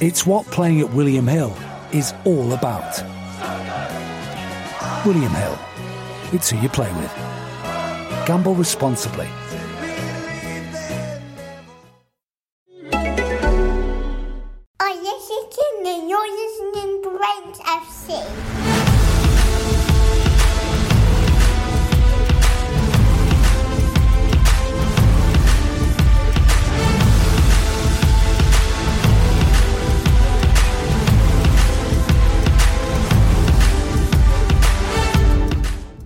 It's what playing at William Hill is all about. William Hill. It's who you play with. Gamble responsibly. Yes, you. And you're listening to Ranks FC.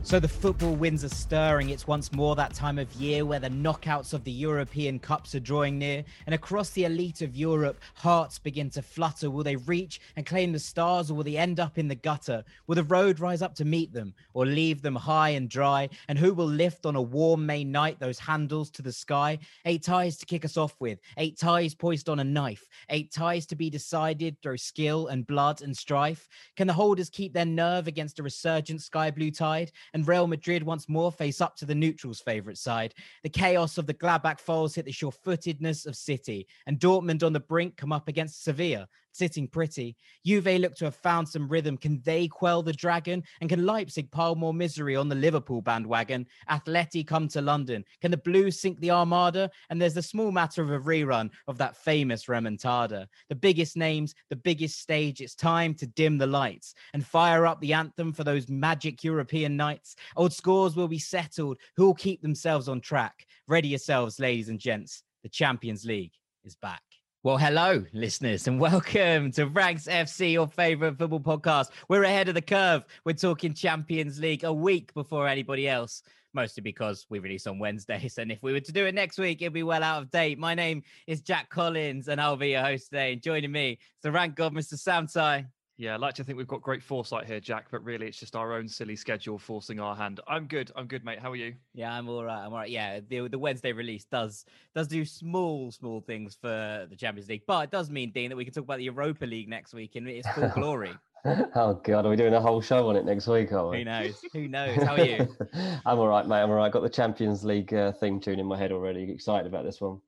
So the football winds are stirring. It's once more that time of year where the knockouts of the European Cups are drawing near. And across the elite of Europe, hearts begin to flutter. Will they reach and claim the stars or will they end up in the gutter? Will the road rise up to meet them or leave them high and dry? And who will lift on a warm May night those handles to the sky? Eight ties to kick us off with, eight ties poised on a knife, eight ties to be decided through skill and blood and strife. Can the holders keep their nerve against a resurgent sky blue tide? Real Madrid once more face up to the neutrals' favourite side. The chaos of the Gladbach foes hit the sure footedness of City, and Dortmund on the brink come up against Sevilla, sitting pretty. Juve look to have found some rhythm. Can they quell the dragon? And can Leipzig pile more misery on the Liverpool bandwagon? Atleti come to London. Can the Blues sink the Armada? And there's the small matter of a rerun of that famous remontada. The biggest names, the biggest stage. It's time to dim the lights and fire up the anthem for those magic European nights. Old scores will be settled. Who will keep themselves on track? Ready yourselves, ladies and gents. The Champions League is back. Well, hello, listeners, and welcome to Ranks FC, your favorite football podcast. We're ahead of the curve. We're talking Champions League a week before anybody else, mostly because we release on Wednesdays. And if we were to do it next week, it'd be well out of date. My name is Jack Collins, and I'll be your host today. And joining me is the rank god, Mr. Sam Tighe. Yeah, I like to think we've got great foresight here, Jack, but really it's just our own silly schedule forcing our hand. I'm good. I'm good, mate. How are you? Yeah, I'm all right. I'm all right. Yeah, the, the Wednesday release does does do small, small things for the Champions League, but it does mean, Dean, that we can talk about the Europa League next week in its full glory. oh god, are we doing a whole show on it next week? Are we? Who knows? Who knows? How are you? I'm all right, mate. I'm all right. Got the Champions League uh, theme tune in my head already. Excited about this one.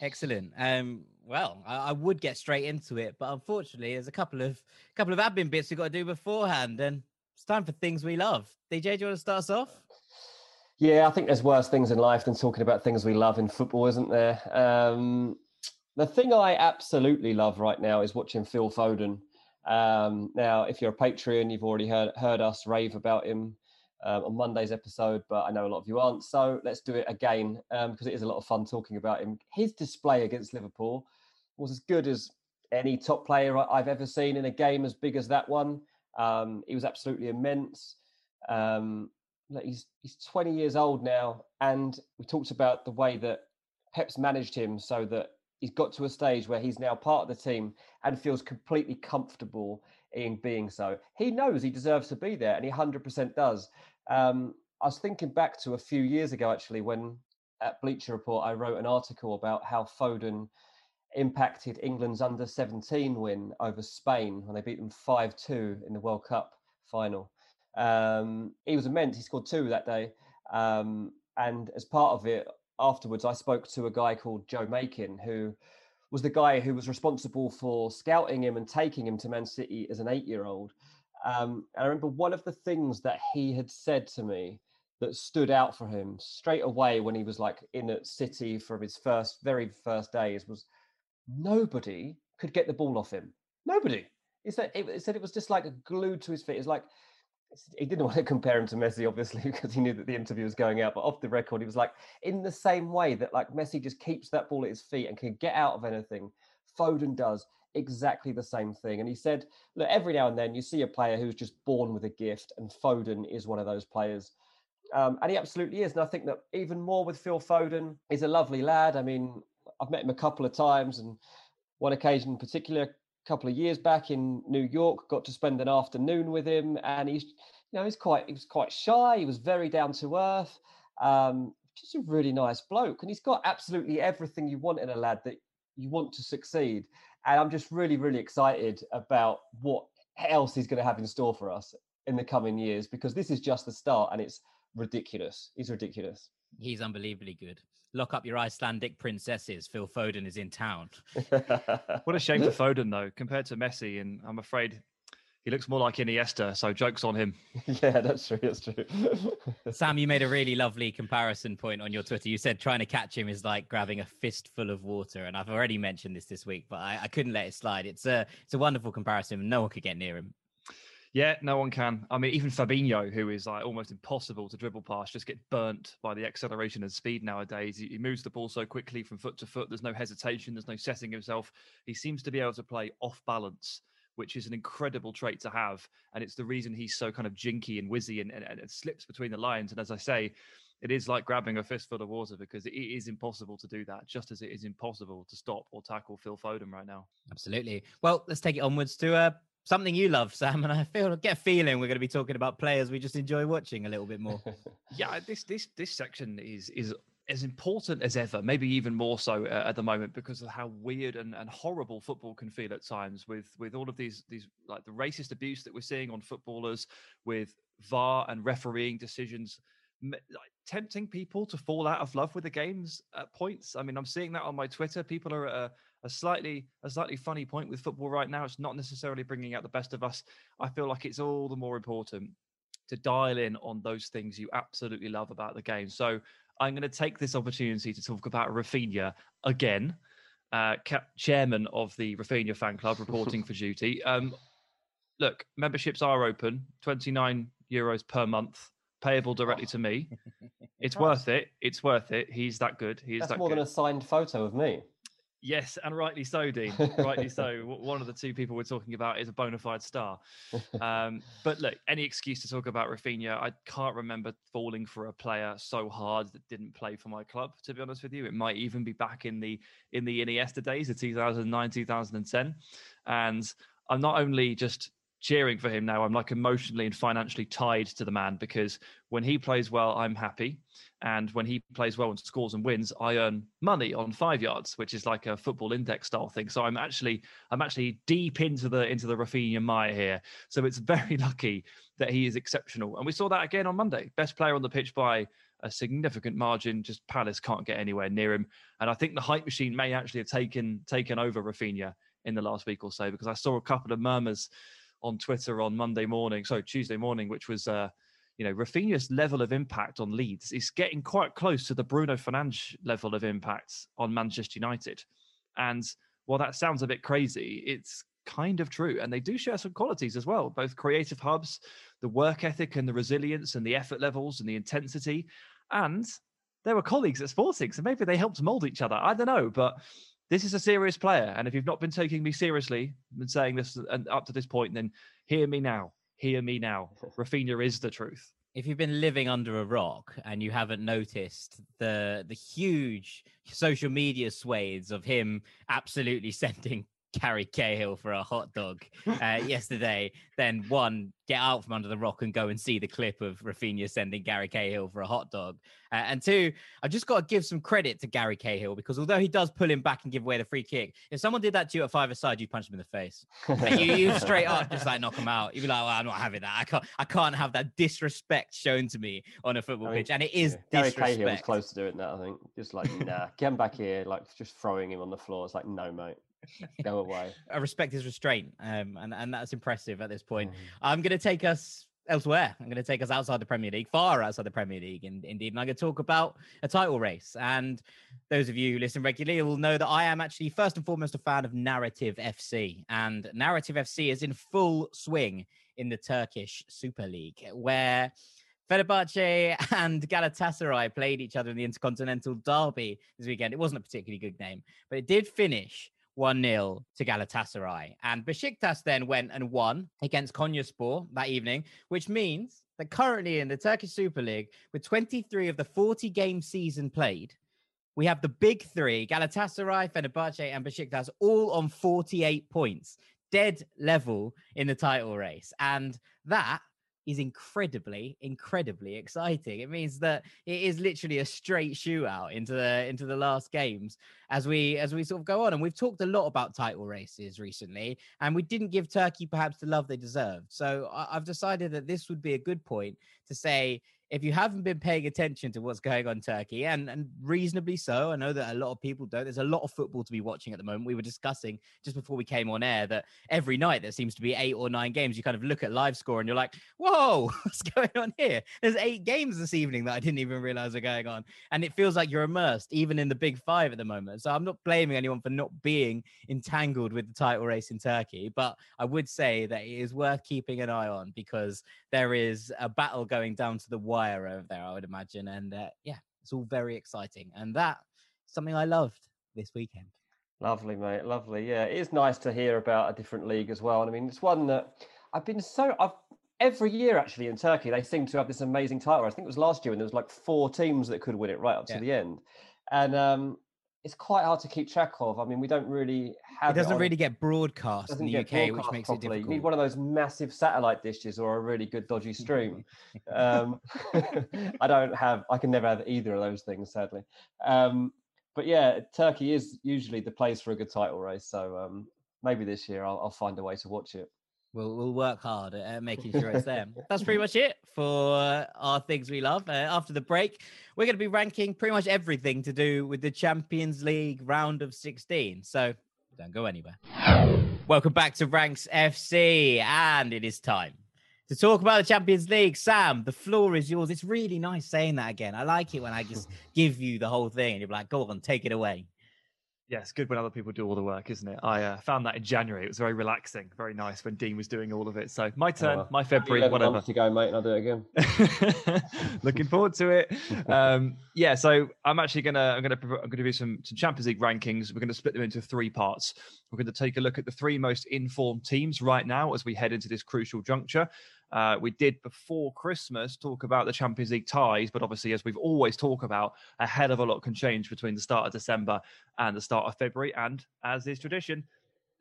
Excellent. Um, well, I, I, would get straight into it, but unfortunately, there's a couple of couple of admin bits we've got to do beforehand, and it's time for things we love. DJ, do you want to start us off? Yeah, I think there's worse things in life than talking about things we love in football, isn't there? Um, the thing I absolutely love right now is watching Phil Foden. Um, now, if you're a Patreon, you've already heard heard us rave about him um, on Monday's episode, but I know a lot of you aren't. So let's do it again um, because it is a lot of fun talking about him. His display against Liverpool was as good as any top player I've ever seen in a game as big as that one. Um, he was absolutely immense. Um, he's he's 20 years old now, and we talked about the way that Pep's managed him so that he's got to a stage where he's now part of the team and feels completely comfortable in being so. He knows he deserves to be there, and he 100% does. Um, I was thinking back to a few years ago, actually, when at Bleacher Report I wrote an article about how Foden impacted England's under 17 win over Spain when they beat them 5 2 in the World Cup final. Um, he was immense. He scored two that day. Um, and as part of it, afterwards, I spoke to a guy called Joe Makin, who was the guy who was responsible for scouting him and taking him to Man City as an eight year old. Um, and I remember one of the things that he had said to me that stood out for him straight away when he was like in at City for his first, very first days was nobody could get the ball off him. Nobody. He said it, said it was just like glued to his feet. It's like he didn't want to compare him to Messi, obviously, because he knew that the interview was going out. But off the record, he was like, in the same way that like Messi just keeps that ball at his feet and can get out of anything, Foden does exactly the same thing. And he said, look, every now and then you see a player who's just born with a gift, and Foden is one of those players. Um, and he absolutely is. And I think that even more with Phil Foden, he's a lovely lad. I mean, I've met him a couple of times, and one occasion in particular, a couple of years back in New York, got to spend an afternoon with him, and he's, you know, he's quite, he was quite shy. He was very down to earth. Um, just a really nice bloke, and he's got absolutely everything you want in a lad that you want to succeed. And I'm just really, really excited about what else he's going to have in store for us in the coming years because this is just the start, and it's ridiculous. He's ridiculous. He's unbelievably good lock up your Icelandic princesses. Phil Foden is in town. what a shame for Foden, though, compared to Messi. And I'm afraid he looks more like Iniesta. So jokes on him. Yeah, that's true. That's true. Sam, you made a really lovely comparison point on your Twitter. You said trying to catch him is like grabbing a fistful of water, and I've already mentioned this this week, but I, I couldn't let it slide. It's a it's a wonderful comparison. No one could get near him. Yeah, no one can. I mean, even Fabinho, who is like almost impossible to dribble past, just get burnt by the acceleration and speed nowadays. He, he, moves the ball so quickly from foot to foot. There's no hesitation. There's no setting himself. He seems to be able to play off balance which is an incredible trait to have. And it's the reason he's so kind of jinky and whizzy and, and, and slips between the lines. And as I say, it is like grabbing a fistful of water because it is impossible to do that, just as it is impossible to stop or tackle Phil Foden right now. Absolutely. Well, let's take it onwards to uh, something you love, Sam, and I feel get a feeling we're going to be talking about players we just enjoy watching a little bit more. yeah, this this this section is is as important as ever, maybe even more so uh, at the moment because of how weird and, and horrible football can feel at times with with all of these these like the racist abuse that we're seeing on footballers with VAR and refereeing decisions like tempting people to fall out of love with the games at points. I mean, I'm seeing that on my Twitter. People are at a, a, slightly a slightly funny point with football right now. It's not necessarily bringing out the best of us. I feel like it's all the more important to dial in on those things you absolutely love about the game. So I'm going to take this opportunity to talk about Raphinha again. Uh, chairman of the Raphinha fan club, reporting for duty. Um, look, memberships are open, 29 euros per month payable directly to me. It's worth it. It's worth it. He's that good. He's That's that more good. than a signed photo of me. Yes, and rightly so, Dean. rightly so. One of the two people we're talking about is a bona fide star. Um, but look, any excuse to talk about Raphinha, I can't remember falling for a player so hard that didn't play for my club. To be honest with you, it might even be back in the in the Iniesta days of 2009, 2010, and I'm not only just cheering for him now. I'm like emotionally and financially tied to the man because when he plays well, I'm happy. And when he plays well and scores and wins, I earn money on five yards, which is like a football index style thing. So I'm actually I'm actually deep into the into the Raphinha Maya here. So it's very lucky that he is exceptional. And we saw that again on Monday. Best player on the pitch by a significant margin. Just Palace can't get anywhere near him. And I think the hype machine may actually have taken taken over Raphinha in the last week or so because I saw a couple of murmurs on Twitter on Monday morning, so Tuesday morning, which was, uh, you know, Raphinha's level of impact on Leeds is getting quite close to the Bruno Fernandes level of impact on Manchester United. And while that sounds a bit crazy, it's kind of true. And they do share some qualities as well, both creative hubs, the work ethic and the resilience and the effort levels and the intensity. And they were colleagues at Sporting, so maybe they helped mold each other. I don't know, but this is a serious player. And if you've not been taking me seriously and saying this and up to this point, then hear me now. Hear me now. Raphinha is the truth. If you've been living under a rock and you haven't noticed the the huge social media swathes of him absolutely sending Gary Cahill for a hot dog uh, yesterday, then one, get out from under the rock and go and see the clip of Raphinha sending Gary Cahill for a hot dog. Uh, and two, I've just got to give some credit to Gary Cahill because although he does pull him back and give away the free kick, if someone did that to you at five aside, you punch him in the face. Like you, you straight up just like knock him out. You'd be like, well, I'm not having that. I can't, I can't have that disrespect shown to me on a football I mean, pitch. And it is yeah. Gary Cahill was close to doing that, I think. Just like, nah, get him back here, like just throwing him on the floor. It's like, no, mate. Go away. I respect his restraint, um, and and that's impressive at this point. Mm. I'm going to take us elsewhere. I'm going to take us outside the Premier League, far outside the Premier League, in, indeed. And I'm going to talk about a title race. And those of you who listen regularly will know that I am actually first and foremost a fan of Narrative FC. And Narrative FC is in full swing in the Turkish Super League, where Fenerbahce and Galatasaray played each other in the Intercontinental Derby this weekend. It wasn't a particularly good game, but it did finish 1 0 to Galatasaray. And Besiktas then went and won against Konyaspor that evening, which means that currently in the Turkish Super League, with 23 of the 40 game season played, we have the big three Galatasaray, Fenerbahce, and Besiktas all on 48 points, dead level in the title race. And that is incredibly, incredibly exciting. It means that it is literally a straight shootout into the into the last games as we as we sort of go on. And we've talked a lot about title races recently, and we didn't give Turkey perhaps the love they deserved. So I've decided that this would be a good point to say if you haven't been paying attention to what's going on Turkey, and, and reasonably so, I know that a lot of people don't. There's a lot of football to be watching at the moment. We were discussing just before we came on air that every night there seems to be eight or nine games. You kind of look at live score and you're like, whoa, what's going on here? There's eight games this evening that I didn't even realize are going on. And it feels like you're immersed even in the big five at the moment. So I'm not blaming anyone for not being entangled with the title race in Turkey, but I would say that it is worth keeping an eye on because there is a battle going down to the wire over there, I would imagine. And uh, yeah, it's all very exciting. And that something I loved this weekend. Lovely, mate. Lovely. Yeah, it is nice to hear about a different league as well. And I mean, it's one that I've been so I've every year actually in Turkey they seem to have this amazing title. I think it was last year when there was like four teams that could win it right up Yeah. to the end, and um, it's quite hard to keep track of. I mean, we don't really have. It doesn't on- really get broadcast in the UK, which makes properly. it difficult. You need one of those massive satellite dishes or a really good dodgy stream. um, I don't have. I can never have either of those things, sadly. Um, but yeah, Turkey is usually the place for a good title race. So um, maybe this year I'll, I'll find a way to watch it. We'll, we'll work hard at making sure it's there. That's pretty much it for uh, our things we love. Uh, after the break, we're going to be ranking pretty much everything to do with the Champions League round of 16. So don't go anywhere. Welcome back to Ranks FC, and it is time to talk about the Champions League. Sam, the floor is yours. It's really nice saying that again. I like it when I just give you the whole thing and you're like, go on, take it away. Yeah, it's good when other people do all the work, isn't it? I uh, found that in January. It was very relaxing, very nice when Dean was doing all of it. So my turn, well, my February, whatever. months to go, mate, and I'll do it again. Looking forward to it. Um, yeah, so I'm actually gonna I'm gonna I'm gonna do some some Champions League rankings. We're gonna split them into three parts. We're gonna take a look at the three most informed teams right now as we head into this crucial juncture. Uh, we did before Christmas talk about the Champions League ties, but obviously, as we've always talked about, a hell of a lot can change between the start of December and the start of February. And as is tradition,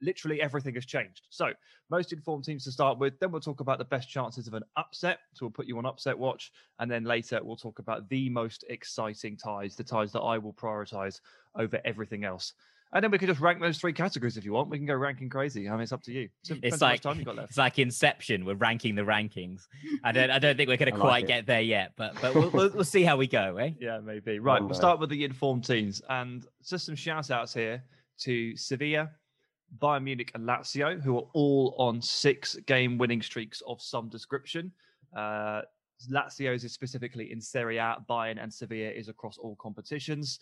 literally everything has changed. So, most informed teams to start with. Then we'll talk about the best chances of an upset. So, we'll put you on upset watch. And then later, we'll talk about the most exciting ties, the ties that I will prioritize over everything else. And then we can just rank those three categories if you want. We can go ranking crazy. I mean, it's up to you. So It's like time you got left. it's like Inception. We're ranking the rankings. I don't I don't think we're going to quite it. get there yet, but but we'll, we'll, we'll see how we go, eh? Yeah, maybe. Right, One we'll start with the informed teams. And just some shout outs here to Sevilla, Bayern Munich, and Lazio, who are all on six game winning streaks of some description. Uh, Lazio's is specifically in Serie A, Bayern and Sevilla is across all competitions.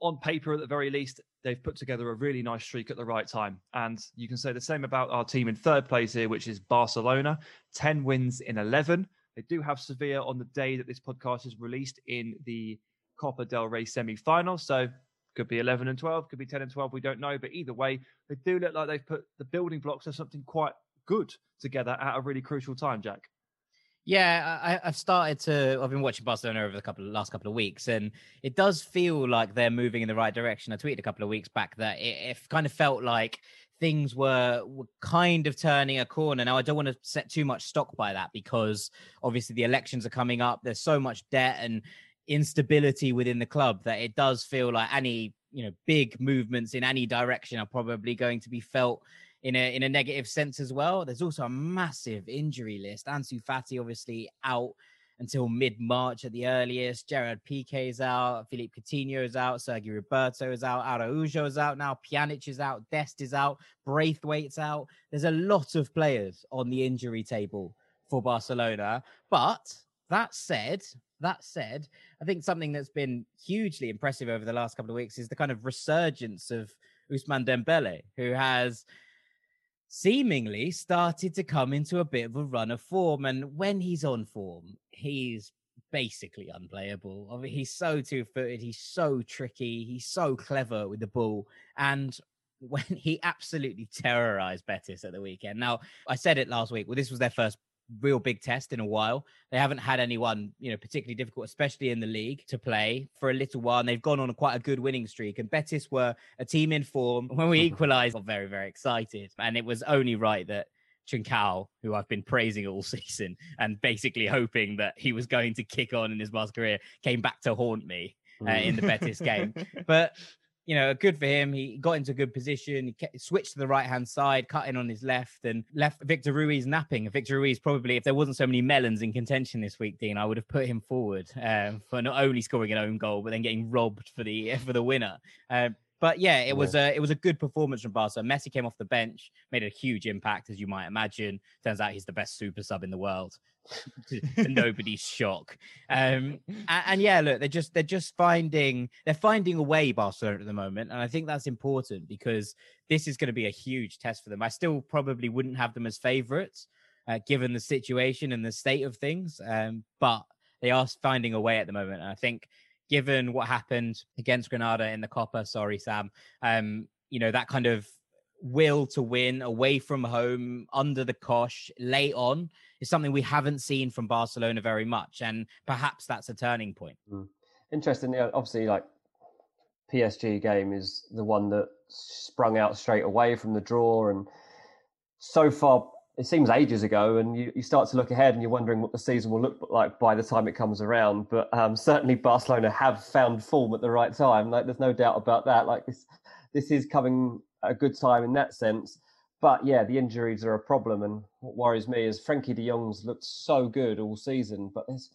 On paper, at the very least, they've put together a really nice streak at the right time. And you can say the same about our team in third place here, which is Barcelona 10 wins in 11. They do have Sevilla on the day that this podcast is released in the Copa del Rey semi final. So could be 11 and 12, could be 10 and 12. We don't know. But either way, they do look like they've put the building blocks of something quite good together at a really crucial time, Jack. Yeah, I, I've started to. I've been watching Barcelona over the couple of last couple of weeks, and it does feel like they're moving in the right direction. I tweeted a couple of weeks back that it, it kind of felt like things were, were kind of turning a corner. Now, I don't want to set too much stock by that because obviously the elections are coming up. There's so much debt and instability within the club that it does feel like any you know big movements in any direction are probably going to be felt in a in a negative sense as well. There's also a massive injury list. Ansu Fati obviously out until mid March at the earliest. Gerard Piqué is out. Philippe Coutinho is out. Sergi Roberto is out. Araujo is out now. Pjanic is out. Dest is out. Braithwaite's out. There's a lot of players on the injury table for Barcelona. But that said, that said, I think something that's been hugely impressive over the last couple of weeks is the kind of resurgence of Ousmane Dembele, who has seemingly started to come into a bit of a run of form. And when he's on form, he's basically unplayable. I mean, he's so two footed, he's so tricky, he's so clever with the ball. And when he absolutely terrorized Betis at the weekend. Now, I said it last week. Well, this was their first real big test in a while. They haven't had anyone, you know, particularly difficult, especially in the league, to play for a little while. And they've gone on a quite a good winning streak. And Betis were a team in form. When we equalised, I got very, very excited. And it was only right that Trincão, who I've been praising all season and basically hoping that he was going to kick on in his Barca career, came back to haunt me uh, in the Betis game. But you know, good for him. He got into a good position. He switched to the right hand side, cut in on his left, and left Victor Ruiz napping. Victor Ruiz probably, if there wasn't so many melons in contention this week, Dean, I would have put him forward um, for not only scoring an own goal, but then getting robbed for the for the winner. Um, but yeah, it was a it was a good performance from Barca. Messi came off the bench, made a huge impact, as you might imagine. Turns out he's the best super sub in the world. nobody's shock. Um, and, and yeah, look, they're just they're just finding they're finding a way Barcelona at the moment, and I think that's important because this is going to be a huge test for them. I still probably wouldn't have them as favourites, uh, given the situation and the state of things, um, but they are finding a way at the moment, and I think. Given what happened against Granada in the Copa, sorry Sam, um, you know, that kind of will to win away from home under the cosh late on is something we haven't seen from Barcelona very much. And perhaps that's a turning point. Mm. Interesting. Obviously, like PSG game is the one that sprung out straight away from the draw. And so far, it seems ages ago. And you, you start to look ahead and you're wondering what the season will look like by the time it comes around. But um, certainly, Barcelona have found form at the right time. Like, there's no doubt about that. Like, this, this is coming a good time in that sense. But yeah, the injuries are a problem, and what worries me is Frankie De Jong's looked so good all season, but there's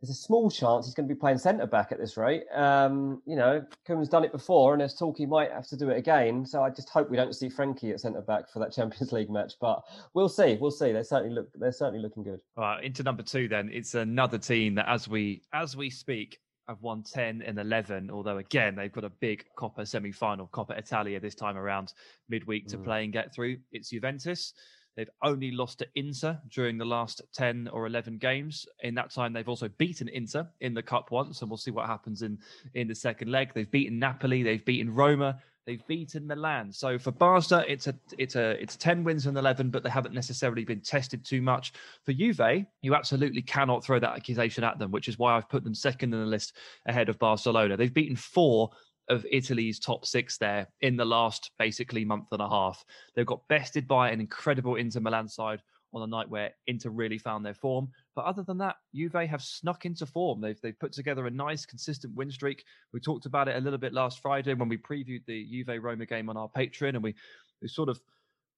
there's a small chance he's going to be playing centre back at this rate. Um, you know, Koeman's done it before, and there's talk he might have to do it again. So I just hope we don't see Frankie at centre back for that Champions League match. But we'll see, we'll see. They certainly look, they're certainly looking good. All right, into number two, then it's another team that, as we as we speak, have won 10 and 11 although again they've got a big coppa semi-final coppa italia this time around midweek to mm. play and get through it's juventus they've only lost to inter during the last 10 or 11 games in that time they've also beaten inter in the cup once and we'll see what happens in in the second leg they've beaten napoli they've beaten roma They've beaten Milan. So for Barca, it's a it's a it's ten wins and eleven, but they haven't necessarily been tested too much. For Juve, you absolutely cannot throw that accusation at them, which is why I've put them second in the list ahead of Barcelona. They've beaten four of Italy's top six there in the last basically month and a half. They've got bested by an incredible Inter Milan side on a night where Inter really found their form. But other than that, Juve have snuck into form. They've they've put together a nice, consistent win streak. We talked about it a little bit last Friday when we previewed the Juve Roma game on our Patreon, and we we sort of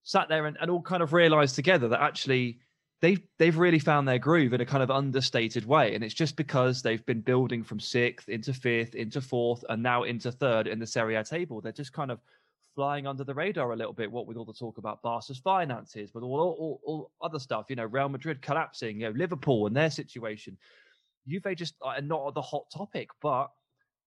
sat there and, and all kind of realised together that actually they've they've really found their groove in a kind of understated way, and it's just because they've been building from sixth into fifth into fourth and now into third in the Serie A table. They're just kind of flying under the radar a little bit. What with all the talk about Barca's finances, but all, all, all other stuff, you know, Real Madrid collapsing, you know, Liverpool and their situation. Juve just are not the hot topic, but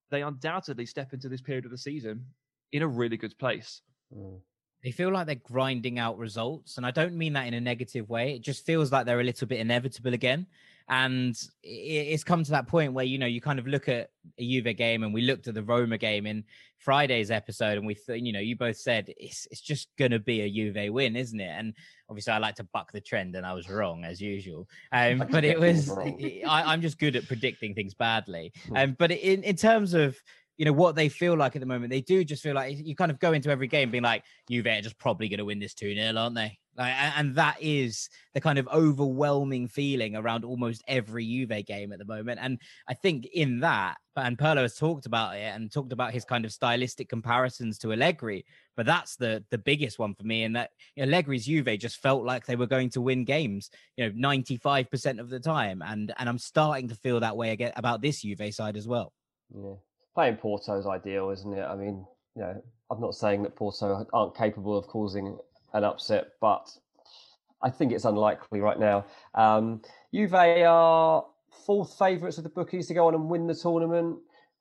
they undoubtedly step into this period of the season in a really good place. Mm. They feel like they're grinding out results, and I don't mean that in a negative way. It just feels like they're a little bit inevitable again and it's come to that point where you know you kind of look at a Juve game and we looked at the Roma game in Friday's episode and we thought you know you both said it's it's just gonna be a Juve win isn't it and obviously I like to buck the trend and I was wrong as usual um, but it was I, am just good at predicting things badly hmm. um, but in in terms of you know what they feel like at the moment. They do just feel like you kind of go into every game being like, Juve are just probably going to win this 2 0, aren't they? Like, and that is the kind of overwhelming feeling around almost every Juve game at the moment. And I think in that, and Pirlo has talked about it and talked about his kind of stylistic comparisons to Allegri, but that's the the biggest one for me. And that you know, Allegri's Juve just felt like they were going to win games, you know, ninety five percent of the time. And and I'm starting to feel that way again about this Juve side as well. Yeah, playing Porto's ideal, isn't it? I mean, you know, I'm not saying that Porto aren't capable of causing an upset, but I think it's unlikely right now. Um, Juve are fourth favourites of the bookies to go on and win the tournament.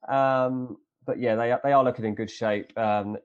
Um, but yeah, they they are looking in good shape. Um,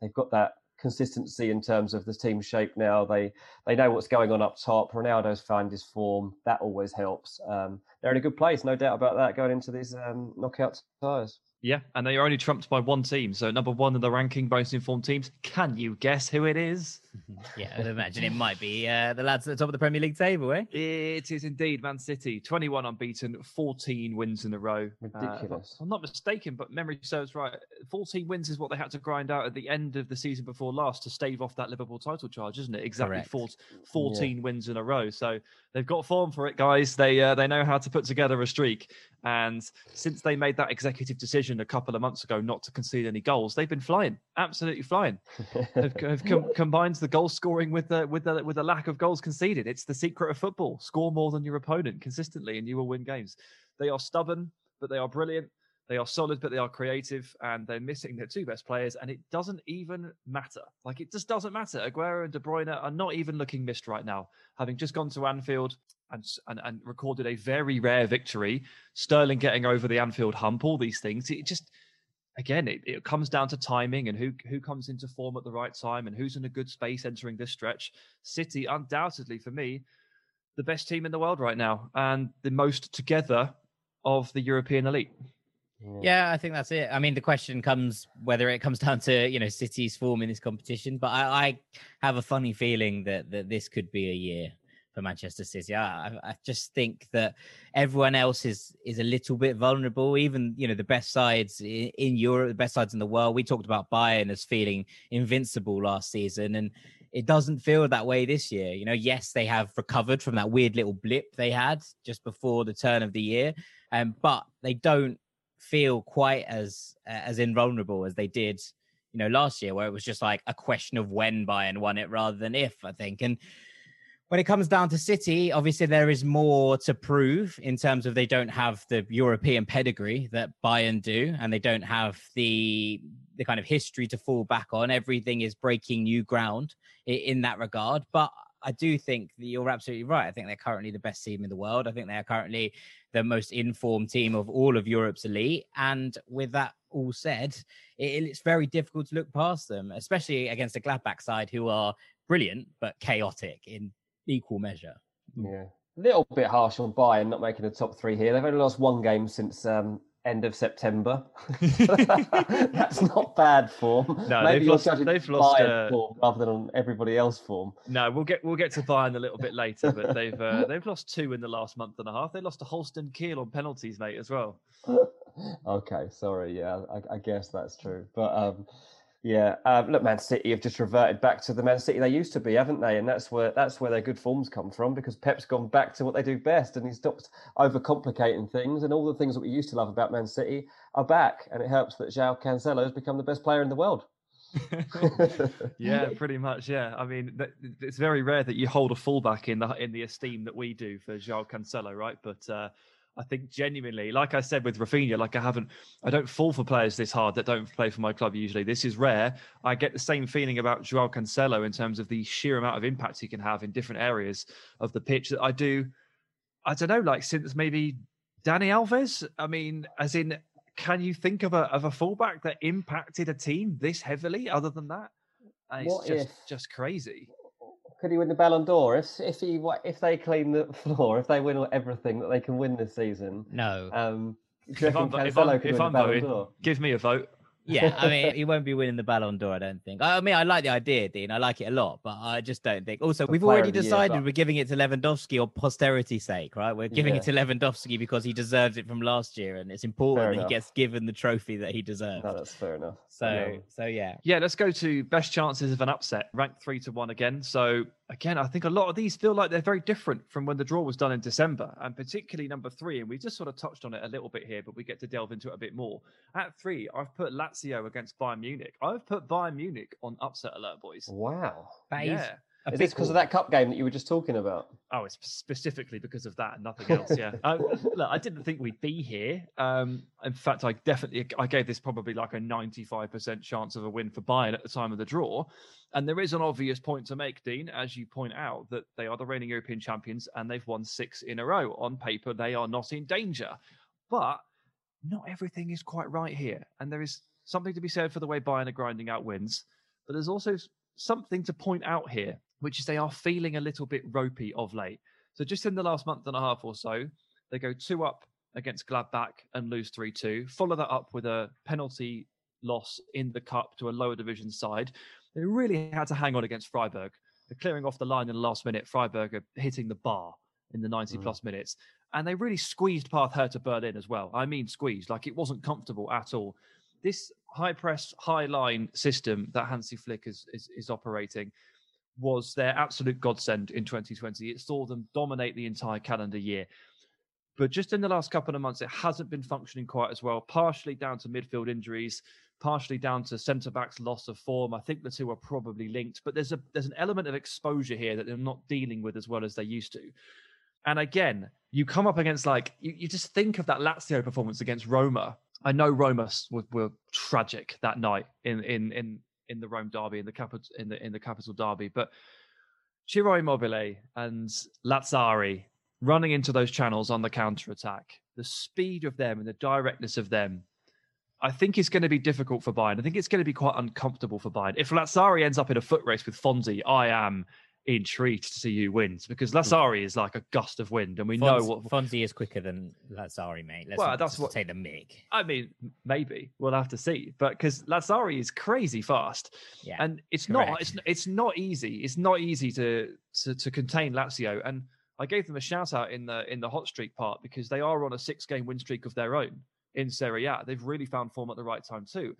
they've got that consistency in terms of the team shape now. They they know what's going on up top. Ronaldo's found his form. That always helps. Um, they're in a good place, no doubt about that, going into these um, knockout ties. Yeah, and they are only trumped by one team. So number one in the ranking, most informed teams. Can you guess who it is? yeah, I'd imagine it might be uh, the lads at the top of the Premier League table, eh? It is indeed Man City. 21 unbeaten, 14 wins in a row. Ridiculous. Uh, I'm not mistaken, but memory serves right. 14 wins is what they had to grind out at the end of the season before last to stave off that Liverpool title charge, isn't it? Exactly four, 14 yeah. wins in a row. So they've got form for it, guys. They uh, they know how to put together a streak. And since they made that executive decision a couple of months ago not to concede any goals, they've been flying, absolutely flying. have, have com- combined the goal scoring with the with the with the lack of goals conceded. It's the secret of football: score more than your opponent consistently, and you will win games. They are stubborn, but they are brilliant. They are solid, but they are creative, and they're missing their two best players, and it doesn't even matter. Like it just doesn't matter. Aguero and De Bruyne are not even looking missed right now, having just gone to Anfield and, and, and recorded a very rare victory. Sterling getting over the Anfield hump, all these things. It just again, it, it comes down to timing and who who comes into form at the right time and who's in a good space entering this stretch. City, undoubtedly for me, the best team in the world right now and the most together of the European elite. Yeah, I think that's it. I mean, the question comes whether it comes down to you know City's form in this competition, but I, I have a funny feeling that that this could be a year for Manchester City. I, I just think that everyone else is is a little bit vulnerable. Even you know the best sides in, in Europe, the best sides in the world. We talked about Bayern as feeling invincible last season, and it doesn't feel that way this year. You know, yes, they have recovered from that weird little blip they had just before the turn of the year, um, but they don't feel quite as as invulnerable as they did you know last year where it was just like a question of when Bayern won it rather than if I think and when it comes down to City, obviously there is more to prove in terms of they don't have the European pedigree that Bayern do, and they don't have the the kind of history to fall back on. Everything is breaking new ground in, that regard. But I do think that you're absolutely right. I think they're currently the best team in the world. I think they are currently the most informed team of all of Europe's elite. And with that all said, it, it's very difficult to look past them, especially against a Gladbach side who are brilliant but chaotic in equal measure. Yeah, a little bit harsh on Bayern not making the top three here. They've only lost one game since um, end of September. That's not bad form. No, Maybe they've lost. They've lost uh, form rather than on everybody else form. No, we'll get we'll get to Bayern a little bit later, but they've uh, they've lost two in the last month and a half. They lost to Holstein Kiel on penalties, mate, as well. okay, sorry. Yeah, I, I guess that's true, but. Um, yeah, um, look, Man City have just reverted back to the Man City they used to be, haven't they? And that's where that's where their good forms come from because Pep's gone back to what they do best, and he stopped overcomplicating things, and all the things that we used to love about Man City are back. And it helps that João Cancelo has become the best player in the world. yeah, pretty much. Yeah, I mean, it's very rare that you hold a fullback in the in the esteem that we do for João Cancelo, right? But uh, I think genuinely, like I said with Raphinha, like I haven't, I don't fall for players this hard that don't play for my club usually. This is rare. I get the same feeling about Joao Cancelo in terms of the sheer amount of impact he can have in different areas of the pitch that I do. I don't know, like since maybe Dani Alves. I mean, as in, can you think of a of a fullback that impacted a team this heavily? Other than that, it's what just if, just crazy could he win the Ballon d'Or if if he if they clean the floor if they win everything that they can win this season? No. Um, if I'm, if I'm, if I'm voting, give me a vote. Yeah, I mean, he won't be winning the Ballon d'Or, I don't think. I mean, I like the idea, Dean. I like it a lot, but I just don't think. Also, we've already decided we're giving it to Lewandowski on posterity's sake, right? We're giving yeah. it to Lewandowski because he deserves it from last year, and it's important fair that enough. he gets given the trophy that he deserves. No, that's fair enough. So, yeah. so yeah. Yeah, let's go to best chances of an upset, ranked three to one again. So, again, I think a lot of these feel like they're very different from when the draw was done in December, and particularly number three. And we just sort of touched on it a little bit here, but we get to delve into it a bit more. At three, I've put Lazio against Bayern Munich. I've put Bayern Munich on upset alert, boys. Wow. That yeah. Is this because of that cup game that you were just talking about? Oh, it's specifically because of that and nothing else. Yeah. um, look, I didn't think we'd be here. Um, in fact, I definitely I gave this probably like a ninety-five percent chance of a win for Bayern at the time of the draw. And there is an obvious point to make, Dean, as you point out, that they are the reigning European champions and they've won six in a row. On paper, they are not in danger, but not everything is quite right here. And there is something to be said for the way Bayern are grinding out wins, but there's also something to point out here which is they are feeling a little bit ropey of late. So just in the last month and a half or so, they go two up against Gladbach and lose 3 2. Follow that up with a penalty loss in the cup to a lower division side. They really had to hang on against Freiburg. They're clearing off the line in the last minute. Freiburg are hitting the bar in the 90 mm. plus minutes. And they really squeezed past to Berlin as well. I mean, squeezed, like it wasn't comfortable at all. This high press, high line system that Hansi Flick is, is, is operating was their absolute godsend in 2020. It saw them dominate the entire calendar year. But just in the last couple of months, it hasn't been functioning quite as well, partially down to midfield injuries, partially down to centre backs' loss of form. I think the two are probably linked, but there's a there's an element of exposure here that they're not dealing with as well as they used to. And again, you come up against like you, you just think of that Lazio performance against Roma. I know Roma were, were tragic that night in in in in the Rome derby in the capital in the in the capital derby. But Ciro Immobile and Lazzari running into those channels on the counter attack, the speed of them and the directness of them, I think is going to be difficult for Bayern. I think it's going to be quite uncomfortable for Bayern. If Lazzari ends up in a foot race with Fonzi, I am intrigued to see who wins because hmm. Lazzari is like a gust of wind, and we Fonz, know what Fonzie is quicker than Lazzari, mate. Let's Well, not that's what- take the mic. I mean, maybe we'll have to see, but because Lazzari is crazy fast, Yeah, and it's not it's it's not easy. It's not easy to, to to contain Lazio, and I gave them a shout out in the in the hot streak part because they are on a six game win streak of their own in Serie A. They've really found form at the right time too.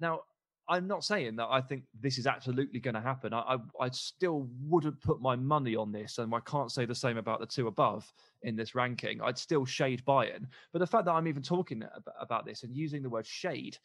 Now, I'm not saying that I think this is absolutely going to happen. I, I I still wouldn't put my money on this, and I can't say the same about the two above in this ranking. I'd still shade Bayern, but the fact that I'm even talking ab- about this and using the word shade,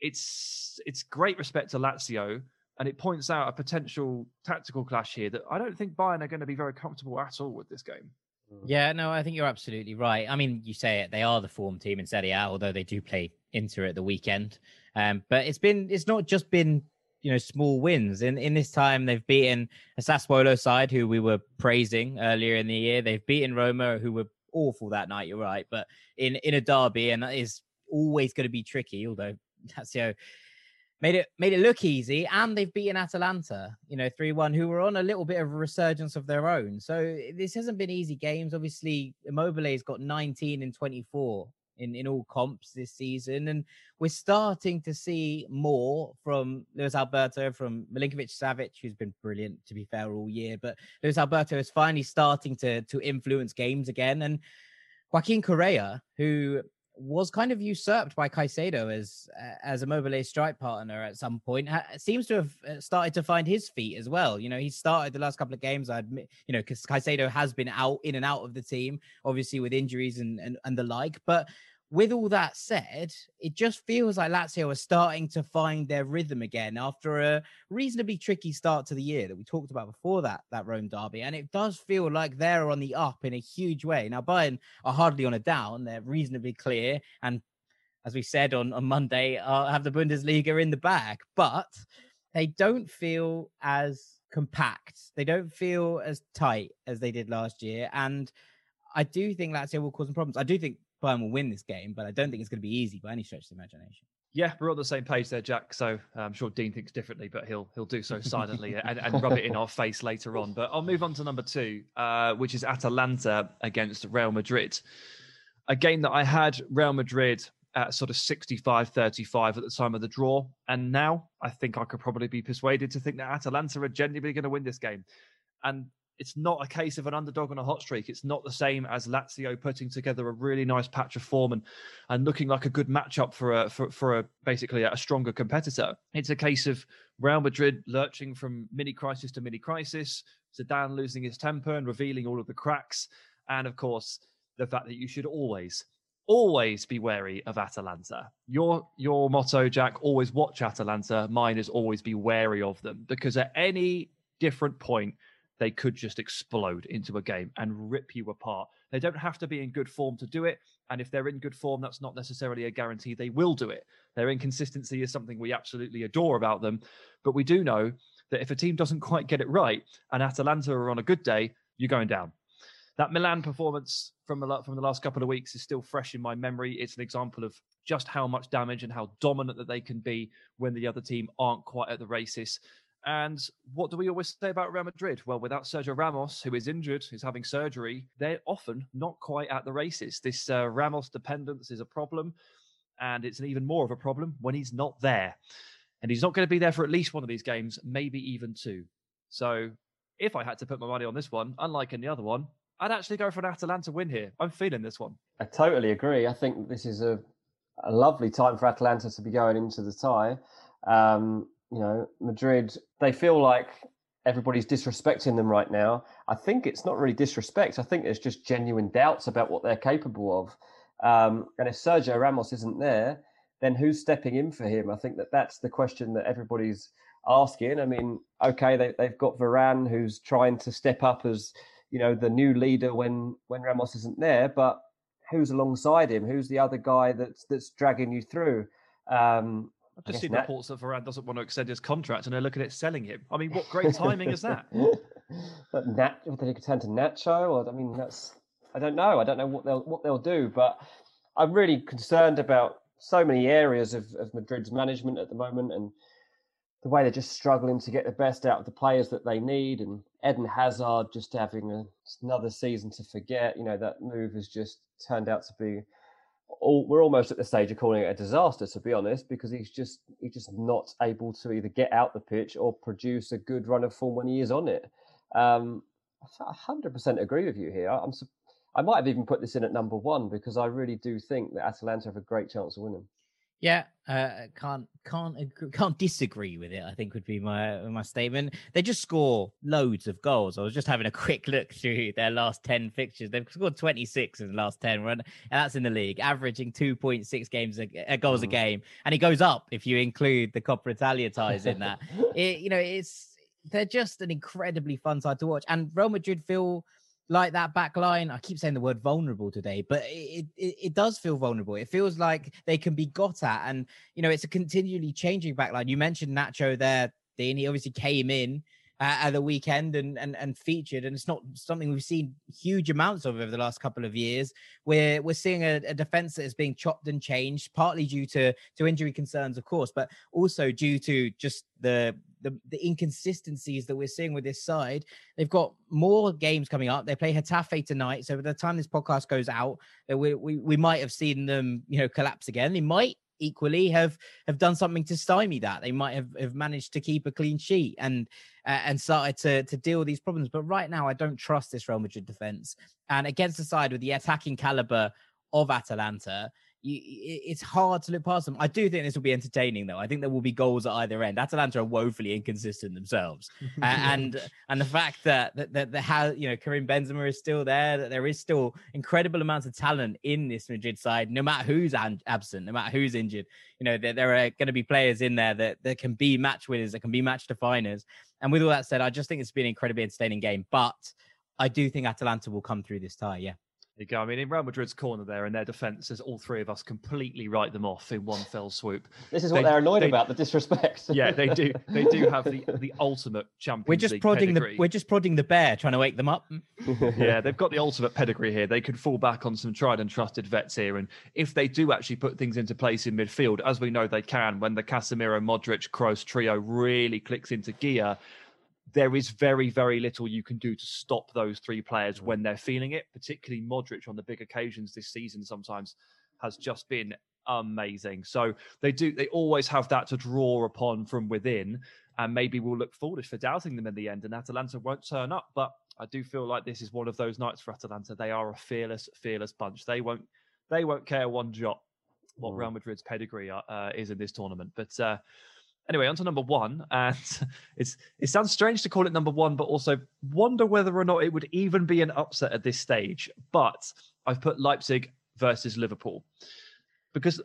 it's it's great respect to Lazio, and it points out a potential tactical clash here that I don't think Bayern are going to be very comfortable at all with this game. Mm. Yeah, no, I think you're absolutely right. I mean, you say it; they are the form team in Serie A, although they do play Inter at the weekend. Um, but it's been it's not just been you know small wins. In in this time, they've beaten a Sassuolo side who we were praising earlier in the year. They've beaten Roma, who were awful that night. You're right, but in in a derby, and that is always going to be tricky. Although Lazio made it made it look easy, and they've beaten Atalanta, you know, three one, who were on a little bit of a resurgence of their own. So this hasn't been easy games. Obviously, Immobile's got 19 and 24 in in all comps this season, and we're starting to see more from Luis Alberto, from Milinkovic Savic, who's been brilliant to be fair all year. But Luis Alberto is finally starting to to influence games again, and Joaquin Correa, who was kind of usurped by Caicedo as as Immobile strike partner at some point. Ha- seems to have uh, started to find his feet as well. You know, he started the last couple of games. I admit, you know, because Caicedo has been out in and out of the team, obviously with injuries and, and and the like. But with all that said, it just feels like Lazio are starting to find their rhythm again after a reasonably tricky start to the year that we talked about before that that Rome derby, and it does feel like they're on the up in a huge way. Now Bayern are hardly on a down; they're reasonably clear, and as we said on on Monday, uh, have the Bundesliga in the bag, but they don't feel as compact. They don't feel as tight as they did last year, and I do think Lazio will cause some problems. I do think Bayern will win this game, but I don't think it's going to be easy by any stretch of the imagination. Yeah, we're on the same page there, Jack. So uh, I'm sure Dean thinks differently, but he'll he'll do so silently and, and rub it in our face later on. But I'll move on to number two, uh, which is Atalanta against Real Madrid. A game that I had Real Madrid at sort of 65-35 at the time of the draw, and now I think I could probably be persuaded to think that Atalanta are genuinely going to win this game. And it's not a case of an underdog on a hot streak. It's not the same as Lazio putting together a really nice patch of form and, and looking like a good matchup for a for, for a basically a stronger competitor. It's a case of Real Madrid lurching from mini crisis to mini crisis, Zidane losing his temper and revealing all of the cracks, and of course the fact that you should always always be wary of Atalanta. Your your motto, Jack, always watch Atalanta. Mine is always be wary of them because at any different point they could just explode into a game and rip you apart. They don't have to be in good form to do it. And if they're in good form, that's not necessarily a guarantee they will do it. Their inconsistency is something we absolutely adore about them. But we do know that if a team doesn't quite get it right and Atalanta are on a good day, you're going down. That Milan performance from the, from the last couple of weeks is still fresh in my memory. It's an example of just how much damage and how dominant that they can be when the other team aren't quite at the races. And what do we always say about Real Madrid? Well, without Sergio Ramos, who is injured, who's having surgery, they're often not quite at the races. This uh, Ramos dependence is a problem, and it's an even more of a problem when he's not there. And he's not going to be there for at least one of these games, maybe even two. So if I had to put my money on this one, unlike in the other one, I'd actually go for an Atalanta win here. I'm feeling this one. I totally agree. I think this is a, a lovely time for Atalanta to be going into the tie. Um, you know, Madrid, they feel like everybody's disrespecting them right now. I think it's not really disrespect. I think there's just genuine doubts about what they're capable of. Um, and if Sergio Ramos isn't there, then who's stepping in for him? I think that that's the question that everybody's asking. I mean, okay, they, they've got Varane who's trying to step up as you know the new leader when when Ramos isn't there, but who's alongside him? Who's the other guy that's that's dragging you through? Um, I've just seen Nat- reports that Varane doesn't want to extend his contract, and they're looking at selling him. I mean, what great timing is that? but Nat, did he turn to Nacho? Or I mean, that's I don't know. I don't know what they'll what they'll do, but I'm really concerned about so many areas of, of Madrid's management at the moment, and the way they're just struggling to get the best out of the players that they need, and Eden Hazard just having a, another season to forget. You know that move has just turned out to be. All, we're almost at the stage of calling it a disaster, to be honest, because he's just he's just not able to either get out the pitch or produce a good run of form when he is on it. Um, I hundred percent agree with you here. I'm I might have even put this in at number one because I really do think that Atalanta have a great chance of winning. Yeah, uh, can't can't agree, can't disagree with it. I think would be my my statement. They just score loads of goals. I was just having a quick look through their last ten fixtures. They've scored twenty six in the last ten, run, and that's in the league, averaging two point six games a, uh, goals mm. a game, and it goes up if you include the Coppa Italia ties in that. it, you know, it's they're just an incredibly fun side to watch, and Real Madrid feel like that back line. I keep saying the word vulnerable today, but it, it, it does feel vulnerable. It feels like they can be got at. And, you know, it's a continually changing back line. You mentioned Nacho there, Dean. He obviously came in uh, at the weekend and, and and featured, and it's not something we've seen huge amounts of over the last couple of years. We're we're seeing a, a defense that is being chopped and changed, partly due to to injury concerns, of course, but also due to just the the, the inconsistencies that we're seeing with this side. They've got more games coming up. They play Getafe tonight, so by the time this podcast goes out, uh, we we, we might have seen them, you know, collapse again. They might equally have have done something to stymie that. They might have, have managed to keep a clean sheet and uh, and started to to deal with these problems. But right now, I don't trust this Real Madrid defense. And against the side with the attacking caliber of Atalanta, you, it's hard to look past them. I do think this will be entertaining, though. I think there will be goals at either end. Atalanta are woefully inconsistent themselves, uh, and and the fact that that, that that how you know Karim Benzema is still there, that there is still incredible amounts of talent in this Madrid side, no matter who's an- absent, no matter who's injured. You know, there, there are going to be players in there that that can be match winners, that can be match definers. And with all that said, I just think it's been an incredibly entertaining game. But I do think Atalanta will come through this tie. Yeah you go. I mean, in Real Madrid's corner there, and their defence, as all three of us completely write them off in one fell swoop. This is what they, are annoyed they, about the disrespect. yeah, they do. They do have the the ultimate Champions We're just League prodding pedigree. the we're just prodding the bear, trying to wake them up. yeah, they've got the ultimate pedigree here. They could fall back on some tried and trusted vets here, and if they do actually put things into place in midfield, as we know they can, when the Casemiro, Modric, Kroos trio really clicks into gear there is very, very little you can do to stop those three players when they're feeling it, particularly Modric on the big occasions this season sometimes has just been amazing. So they do they always have that to draw upon from within. And maybe we'll look foolish for doubting them in the end and Atalanta won't turn up. But I do feel like this is one of those nights for Atalanta. They are a fearless, fearless bunch. They won't they won't care one jot what mm. Real Madrid's pedigree uh, uh, is in this tournament. But uh, Anyway, on to number one, and it's it sounds strange to call it number one, but also wonder whether or not it would even be an upset at this stage. But I've put Leipzig versus Liverpool because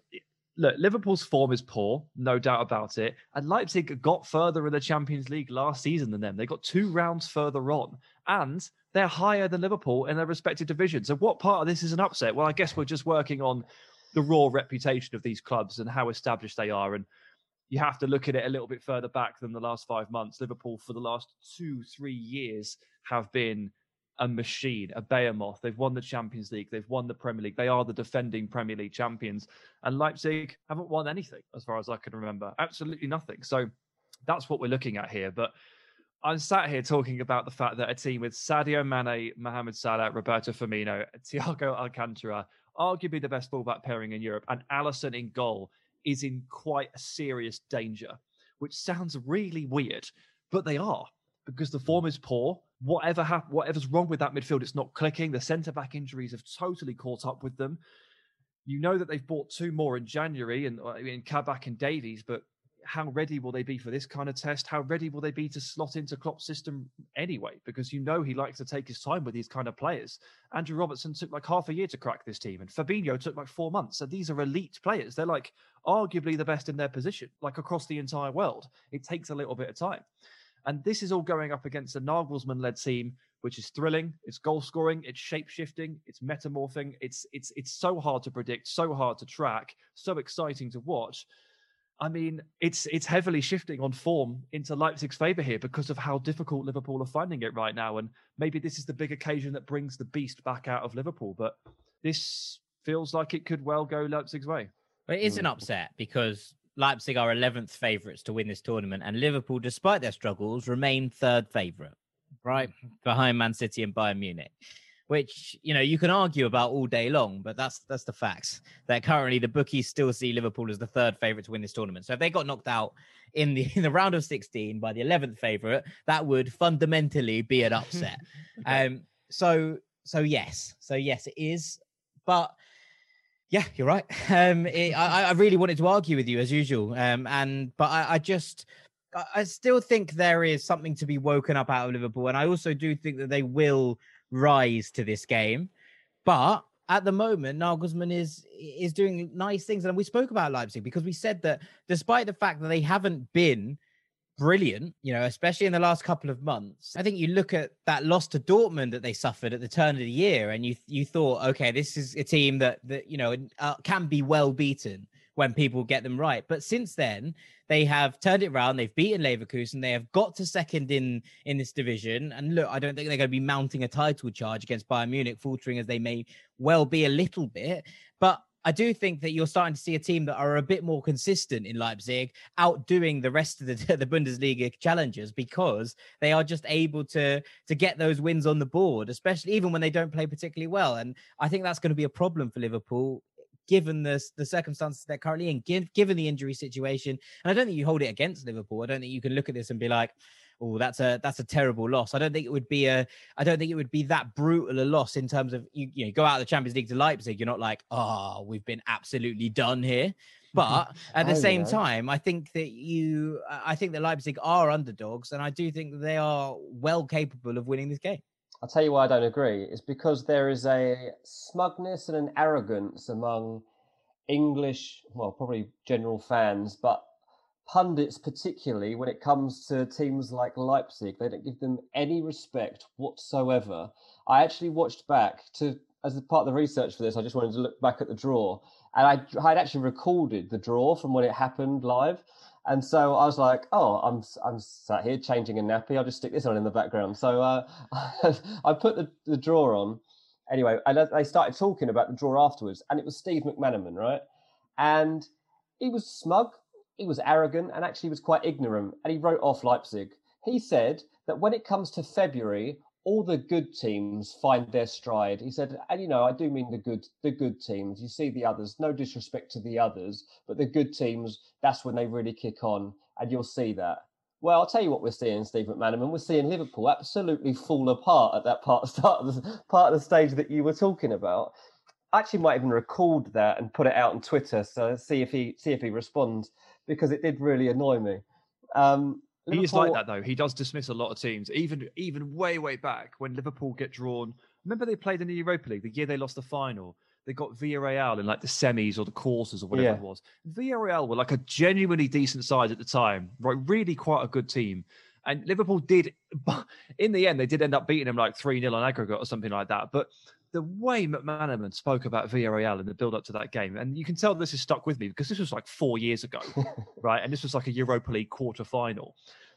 look, Liverpool's form is poor, no doubt about it. And Leipzig got further in the Champions League last season than them. They got two rounds further on, and they're higher than Liverpool in their respective divisions. So, what part of this is an upset? Well, I guess we're just working on the raw reputation of these clubs and how established they are. And you have to look at it a little bit further back than the last five months. Liverpool, for the last two, three years, have been a machine, a behemoth. They've won the Champions League, they've won the Premier League, they are the defending Premier League champions. And Leipzig haven't won anything, as far as I can remember. Absolutely nothing. So that's what we're looking at here. But I'm sat here talking about the fact that a team with Sadio Mane, Mohamed Salah, Roberto Firmino, Thiago Alcantara, arguably the best fullback pairing in Europe, and Alisson in goal is in quite a serious danger, which sounds really weird, but they are because the form is poor. Whatever hap- whatever's wrong with that midfield, it's not clicking. The centre back injuries have totally caught up with them. You know that they've bought two more in January, and uh, in Kabak and Davies, but how ready will they be for this kind of test? How ready will they be to slot into Klopp's system anyway? Because you know he likes to take his time with these kind of players. Andrew Robertson took like half a year to crack this team, and Fabinho took like four months. So these are elite players. They're like arguably the best in their position, like across the entire world. It takes a little bit of time. And this is all going up against a Nagelsmann led team, which is thrilling. It's goal scoring, it's shape shifting, it's metamorphing. It's it's it's so hard to predict, so hard to track, so exciting to watch. I mean, it's it's heavily shifting on form into Leipzig's favour here because of how difficult Liverpool are finding it right now. And maybe this is the big occasion that brings the beast back out of Liverpool. But this feels like it could well go Leipzig's way. But it is an mm. upset because Leipzig are 11th favourites to win this tournament, and Liverpool, despite their struggles, remain third favourite, right mm-hmm. behind Man City and Bayern Munich. Which you know you can argue about all day long, but that's that's the facts. That currently the bookies still see Liverpool as the third favourite to win this tournament. So if they got knocked out in the in the round of 16 by the 11th favourite, that would fundamentally be an upset. um. So so yes, so yes, it is, but yeah, you're right. Um, it, I, I really wanted to argue with you as usual. Um, and but I, I just, I still think there is something to be woken up out of Liverpool, and I also do think that they will rise to this game. But at the moment, Nagelsmann is is doing nice things, and we spoke about Leipzig because we said that despite the fact that they haven't been brilliant, you know, especially in the last couple of months. I think you look at that loss to Dortmund that they suffered at the turn of the year, and you you thought, okay, this is a team that that you know uh, can be well beaten when people get them right. But since then, they have turned it around. They've beaten Leverkusen. They have got to second in in this division. And look, I don't think they're going to be mounting a title charge against Bayern Munich, faltering as they may well be a little bit. But I do think that you're starting to see a team that are a bit more consistent in Leipzig, outdoing the rest of the, the Bundesliga challengers because they are just able to to get those wins on the board, especially even when they don't play particularly well. And I think that's going to be a problem for Liverpool given the the circumstances they're currently in, give, given the injury situation. And I don't think you hold it against Liverpool. I don't think you can look at this and be like, oh, that's a that's a terrible loss. I don't think it would be a I don't think it would be that brutal a loss in terms of you, you know, go out of the Champions League to Leipzig. You're not like, oh, we've been absolutely done here. But at the oh, same time, I think that you I think that Leipzig are underdogs, and I do think that they are well capable of winning this game. I'll tell you why I don't agree. It's because there is a smugness and an arrogance among English, well, probably general fans, but pundits, particularly when it comes to teams like Leipzig, they don't give them any respect whatsoever. I actually watched back to, as part of the research for this, I just wanted to look back at the draw. And I had actually recorded the draw from when it happened live. And so I was like, oh, I'm I'm sat here changing a nappy. I'll just stick this on in the background. So uh, I put the, the draw on. Anyway, and they started talking about the drawer afterwards, and it was Steve McManaman, right? And he was smug he was arrogant and actually was quite ignorant, and he wrote off Leipzig. He said that when it comes to February, all the good teams find their stride. He said, and you know, I do mean the good, the good teams. You see the others, no disrespect to the others, but the good teams, that's when they really kick on, and you'll see that. Well, I'll tell you what we're seeing, Steve McManaman. We're seeing Liverpool absolutely fall apart at that part start of the part of the stage that you were talking about. I actually might even record that and put it out on Twitter, so see if he see if he responds because it did really annoy me. Um, Liverpool... He is like that though. He does dismiss a lot of teams, even even way way back when Liverpool get drawn. Remember they played in the Europa League the year they lost the final. They got Villarreal in like the semis or the quarters or whatever yeah. it was. Villarreal were like a genuinely decent side at the time, right? Really quite a good team. And Liverpool did, in the end, they did end up beating them like 3 0 on aggregate or something like that. But the way McManaman spoke about Villarreal in the build up to that game, and you can tell this is stuck with me because this was like four years ago, right? And this was like a Europa League quarter final.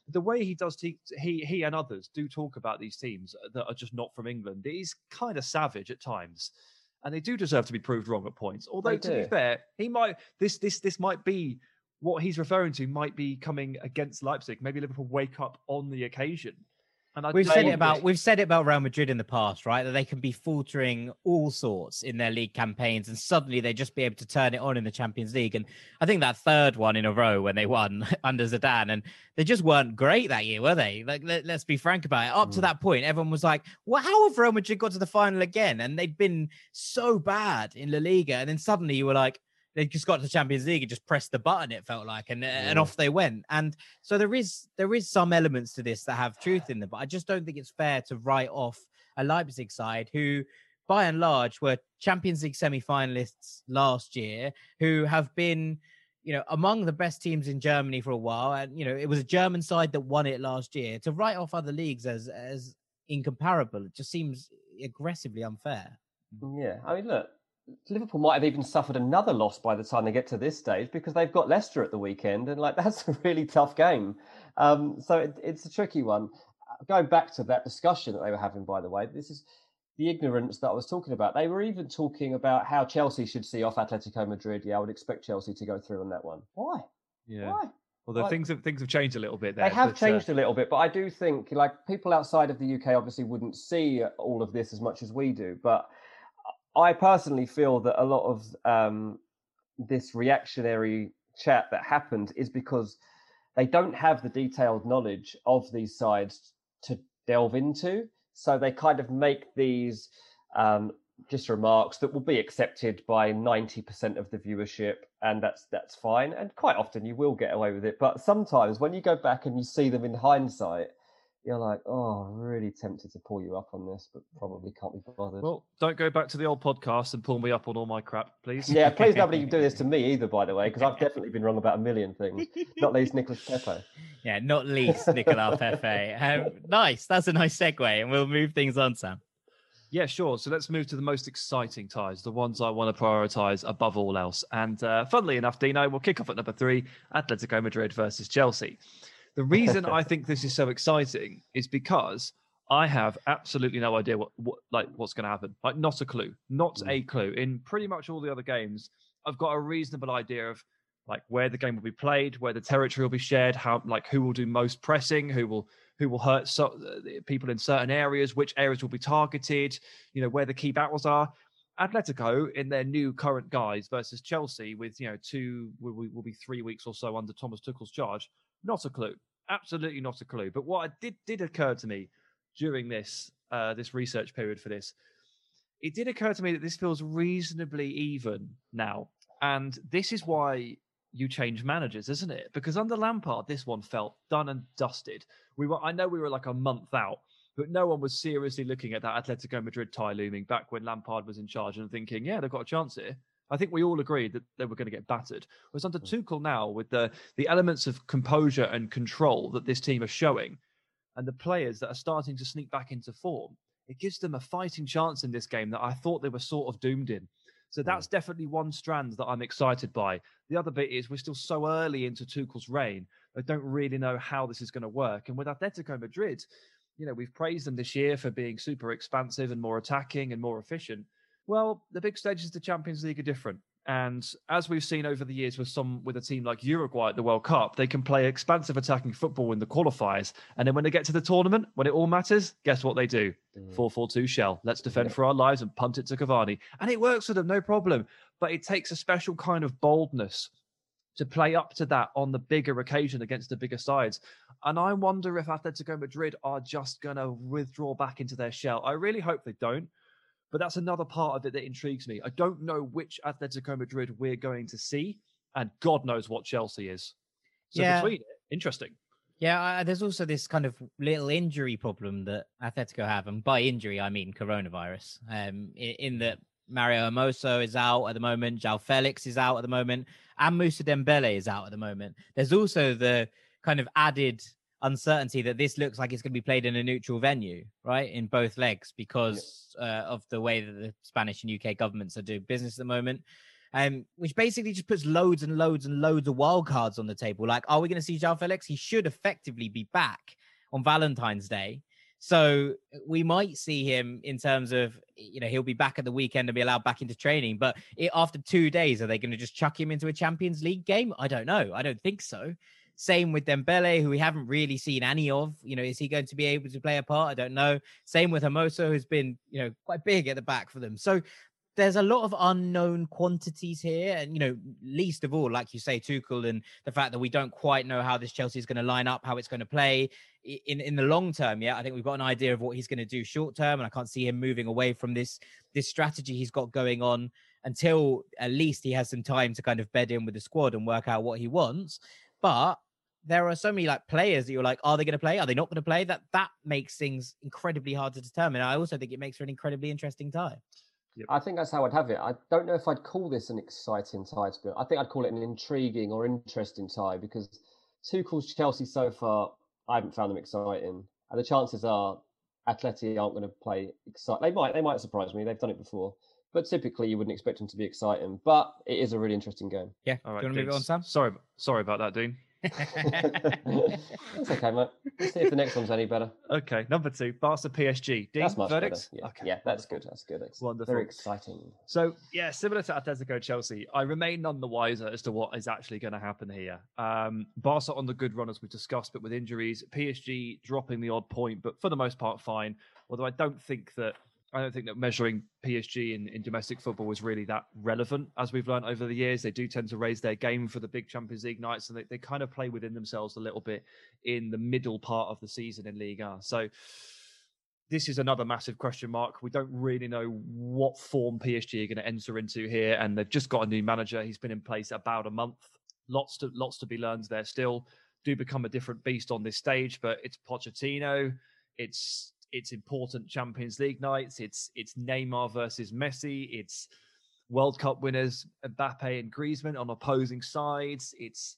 The way he does, he, he he and others do talk about these teams that are just not from England. Is kind of savage at times, and they do deserve to be proved wrong at points. Although to be fair, he might this this this might be what he's referring to might be coming against Leipzig. Maybe Liverpool wake up on the occasion and we've said it about we've said it about Real Madrid in the past, right? That they can be faltering all sorts in their league campaigns, and suddenly they just be able to turn it on in the Champions League. And I think that third one in a row when they won under Zidane, and they just weren't great that year, were they? Like let, us be frank about it. Up mm. to that point, everyone was like, "Well, how have Real Madrid got to the final again?" And they'd been so bad in La Liga, and then suddenly you were like, they just got to the Champions League and just pressed the button. It felt like, and yeah. and off they went. And so there is there is some elements to this that have truth in them, but I just don't think it's fair to write off a Leipzig side who, by and large, were Champions League semi-finalists last year, who have been. You know, among the best teams in Germany for a while, and you know, it was a German side that won it last year. To write off other leagues as as incomparable, it just seems aggressively unfair. Yeah, I mean, look, Liverpool might have even suffered another loss by the time they get to this stage because they've got Leicester at the weekend, and like that's a really tough game. Um, so it, it's a tricky one. Going back to that discussion that they were having, by the way, this is the ignorance that I was talking about. They were even talking about how Chelsea should see off Atletico Madrid. Yeah, I would expect Chelsea to go through on that one. Why? Yeah. Why? Although Why? things have things have changed a little bit there. They have but, uh, changed a little bit, but I do think like people outside of the UK obviously wouldn't see all of this as much as we do. But I personally feel that a lot of um, this reactionary chat that happened is because they don't have the detailed knowledge of these sides to delve into. So they kind of make these um, just remarks that will be accepted by 90% of the viewership and that's that's fine and quite often you will get away with it but sometimes when you go back and you see them in hindsight you're like oh I'm really tempted to pull you up on this but probably can't be bothered Well, don't go back to the old podcast and pull me up on all my crap, please. yeah please nobody do this to me either by the way because i've definitely been wrong about a million things not least nicolas pepe Yeah, not least Nicolas Pepe. Um, nice. That's a nice segue, and we'll move things on, Sam. Yeah, sure. So let's move to the most exciting ties, the ones I want to prioritize above all else. And uh, funnily enough, Dino, we'll kick off at number three Atletico Madrid versus Chelsea. The reason I think this is so exciting is because I have absolutely no idea what, what like what's going to happen. Like, not a clue, not a clue. In pretty much all the other games, I've got a reasonable idea of like where the game will be played, where the territory will be shared, how like who will do most pressing, who will who will hurt so, uh, people in certain areas, which areas will be targeted, you know, where the key battles are. Atletico in their new current guise versus Chelsea with you know two will, will be three weeks or so under Thomas Tuchel's charge. Not a clue, absolutely not a clue. But what did did occur to me during this uh, this research period for this, it did occur to me that this feels reasonably even now, and this is why you change managers, isn't it? Because under Lampard, this one felt done and dusted. We were, I know, we were like a month out, but no one was seriously looking at that Atletico Madrid tie looming back when Lampard was in charge and thinking, yeah, they've got a chance here. I think we all agreed that they were going to get battered. Whereas under mm. Tuchel now, with the the elements of composure and control that this team are showing, and the players that are starting to sneak back into form, it gives them a fighting chance in this game that I thought they were sort of doomed in. So mm. that's definitely one strand that I'm excited by. The other bit is we're still so early into Tuchel's reign. I don't really know how this is going to work. And with Atletico Madrid, you know, we've praised them this year for being super expansive and more attacking and more efficient. Well, the big stages of the Champions League are different. And as we've seen over the years with some with a team like Uruguay at the World Cup, they can play expansive attacking football in the qualifiers. And then when they get to the tournament, when it all matters, guess what they do? Mm. 4-4-2 shell. Let's defend for our lives and punt it to Cavani. And it works for them, no problem. But it takes a special kind of boldness to play up to that on the bigger occasion against the bigger sides. And I wonder if Atletico Madrid are just going to withdraw back into their shell. I really hope they don't. But that's another part of it that intrigues me. I don't know which Atletico Madrid we're going to see, and God knows what Chelsea is. So Yeah. between it, interesting. Yeah, I, there's also this kind of little injury problem that Atletico have, and by injury I mean coronavirus. Um, in, in that Mario Hermoso is out at the moment, João Felix is out at the moment, and Moussa Dembele is out at the moment. There's also the kind of added uncertainty that this looks like it's going to be played in a neutral venue, right, in both legs because uh, of the way that the Spanish and UK governments are doing business at the moment. Um, which basically just puts loads and loads and loads of wild cards on the table. Like, are we going to see João Felix? He should effectively be back on Valentine's Day. So we might see him in terms of, you know, he'll be back at the weekend and be allowed back into training. But it, after two days, are they going to just chuck him into a Champions League game? I don't know. I don't think so. Same with Dembele, who we haven't really seen any of. You know, is he going to be able to play a part? I don't know. Same with Hermoso, who's been, you know, quite big at the back for them. So there's a lot of unknown quantities here. And, you know, least of all, like you say, Tuchel and the fact that we don't quite know how this Chelsea is going to line up, how it's going to play in, in the long term. Yeah, I think we've got an idea of what he's going to do short term. And I can't see him moving away from this, this strategy he's got going on until at least he has some time to kind of bed in with the squad and work out what he wants. But there are so many like players that you're like, are they going to play? Are they not going to play? That that makes things incredibly hard to determine. I also think it makes for an incredibly interesting tie. I think that's how I'd have it. I don't know if I'd call this an exciting tie, to be honest. I think I'd call it an intriguing or interesting tie because Tuchel's Chelsea so far, I haven't found them exciting, and the chances are Atleti aren't going to play excite. They might, they might surprise me. They've done it before, but typically you wouldn't expect them to be exciting. But it is a really interesting game. Yeah, All right, do you want to move it on, Sam? Sorry, sorry about that, Dean. That's okay, mate. Let's see if the next one's any better. Okay, number two, Barca PSG. Dean, That's much verdicts? better. Yeah, Okay, yeah that's good. That's good. That's Wonderful. Very exciting. So yeah, similar to Atletico Chelsea, I remain none the wiser as to what is actually going to happen here. Um, Barca on the good run as we discussed, but with injuries, PSG dropping the odd point, but for the most part fine. Although I don't think that I don't think that measuring PSG in, in domestic football is really that relevant, as we've learned over the years. They do tend to raise their game for the big Champions League nights, and they, they kind of play within themselves a little bit in the middle part of the season in Liga. So this is another massive question mark. We don't really know what form PSG are going to enter into here, and they've just got a new manager. He's been in place about a month. Lots to lots to be learned there. Still, do become a different beast on this stage, but it's Pochettino. It's it's important Champions League nights. It's it's Neymar versus Messi. It's World Cup winners Mbappe and Griezmann on opposing sides. It's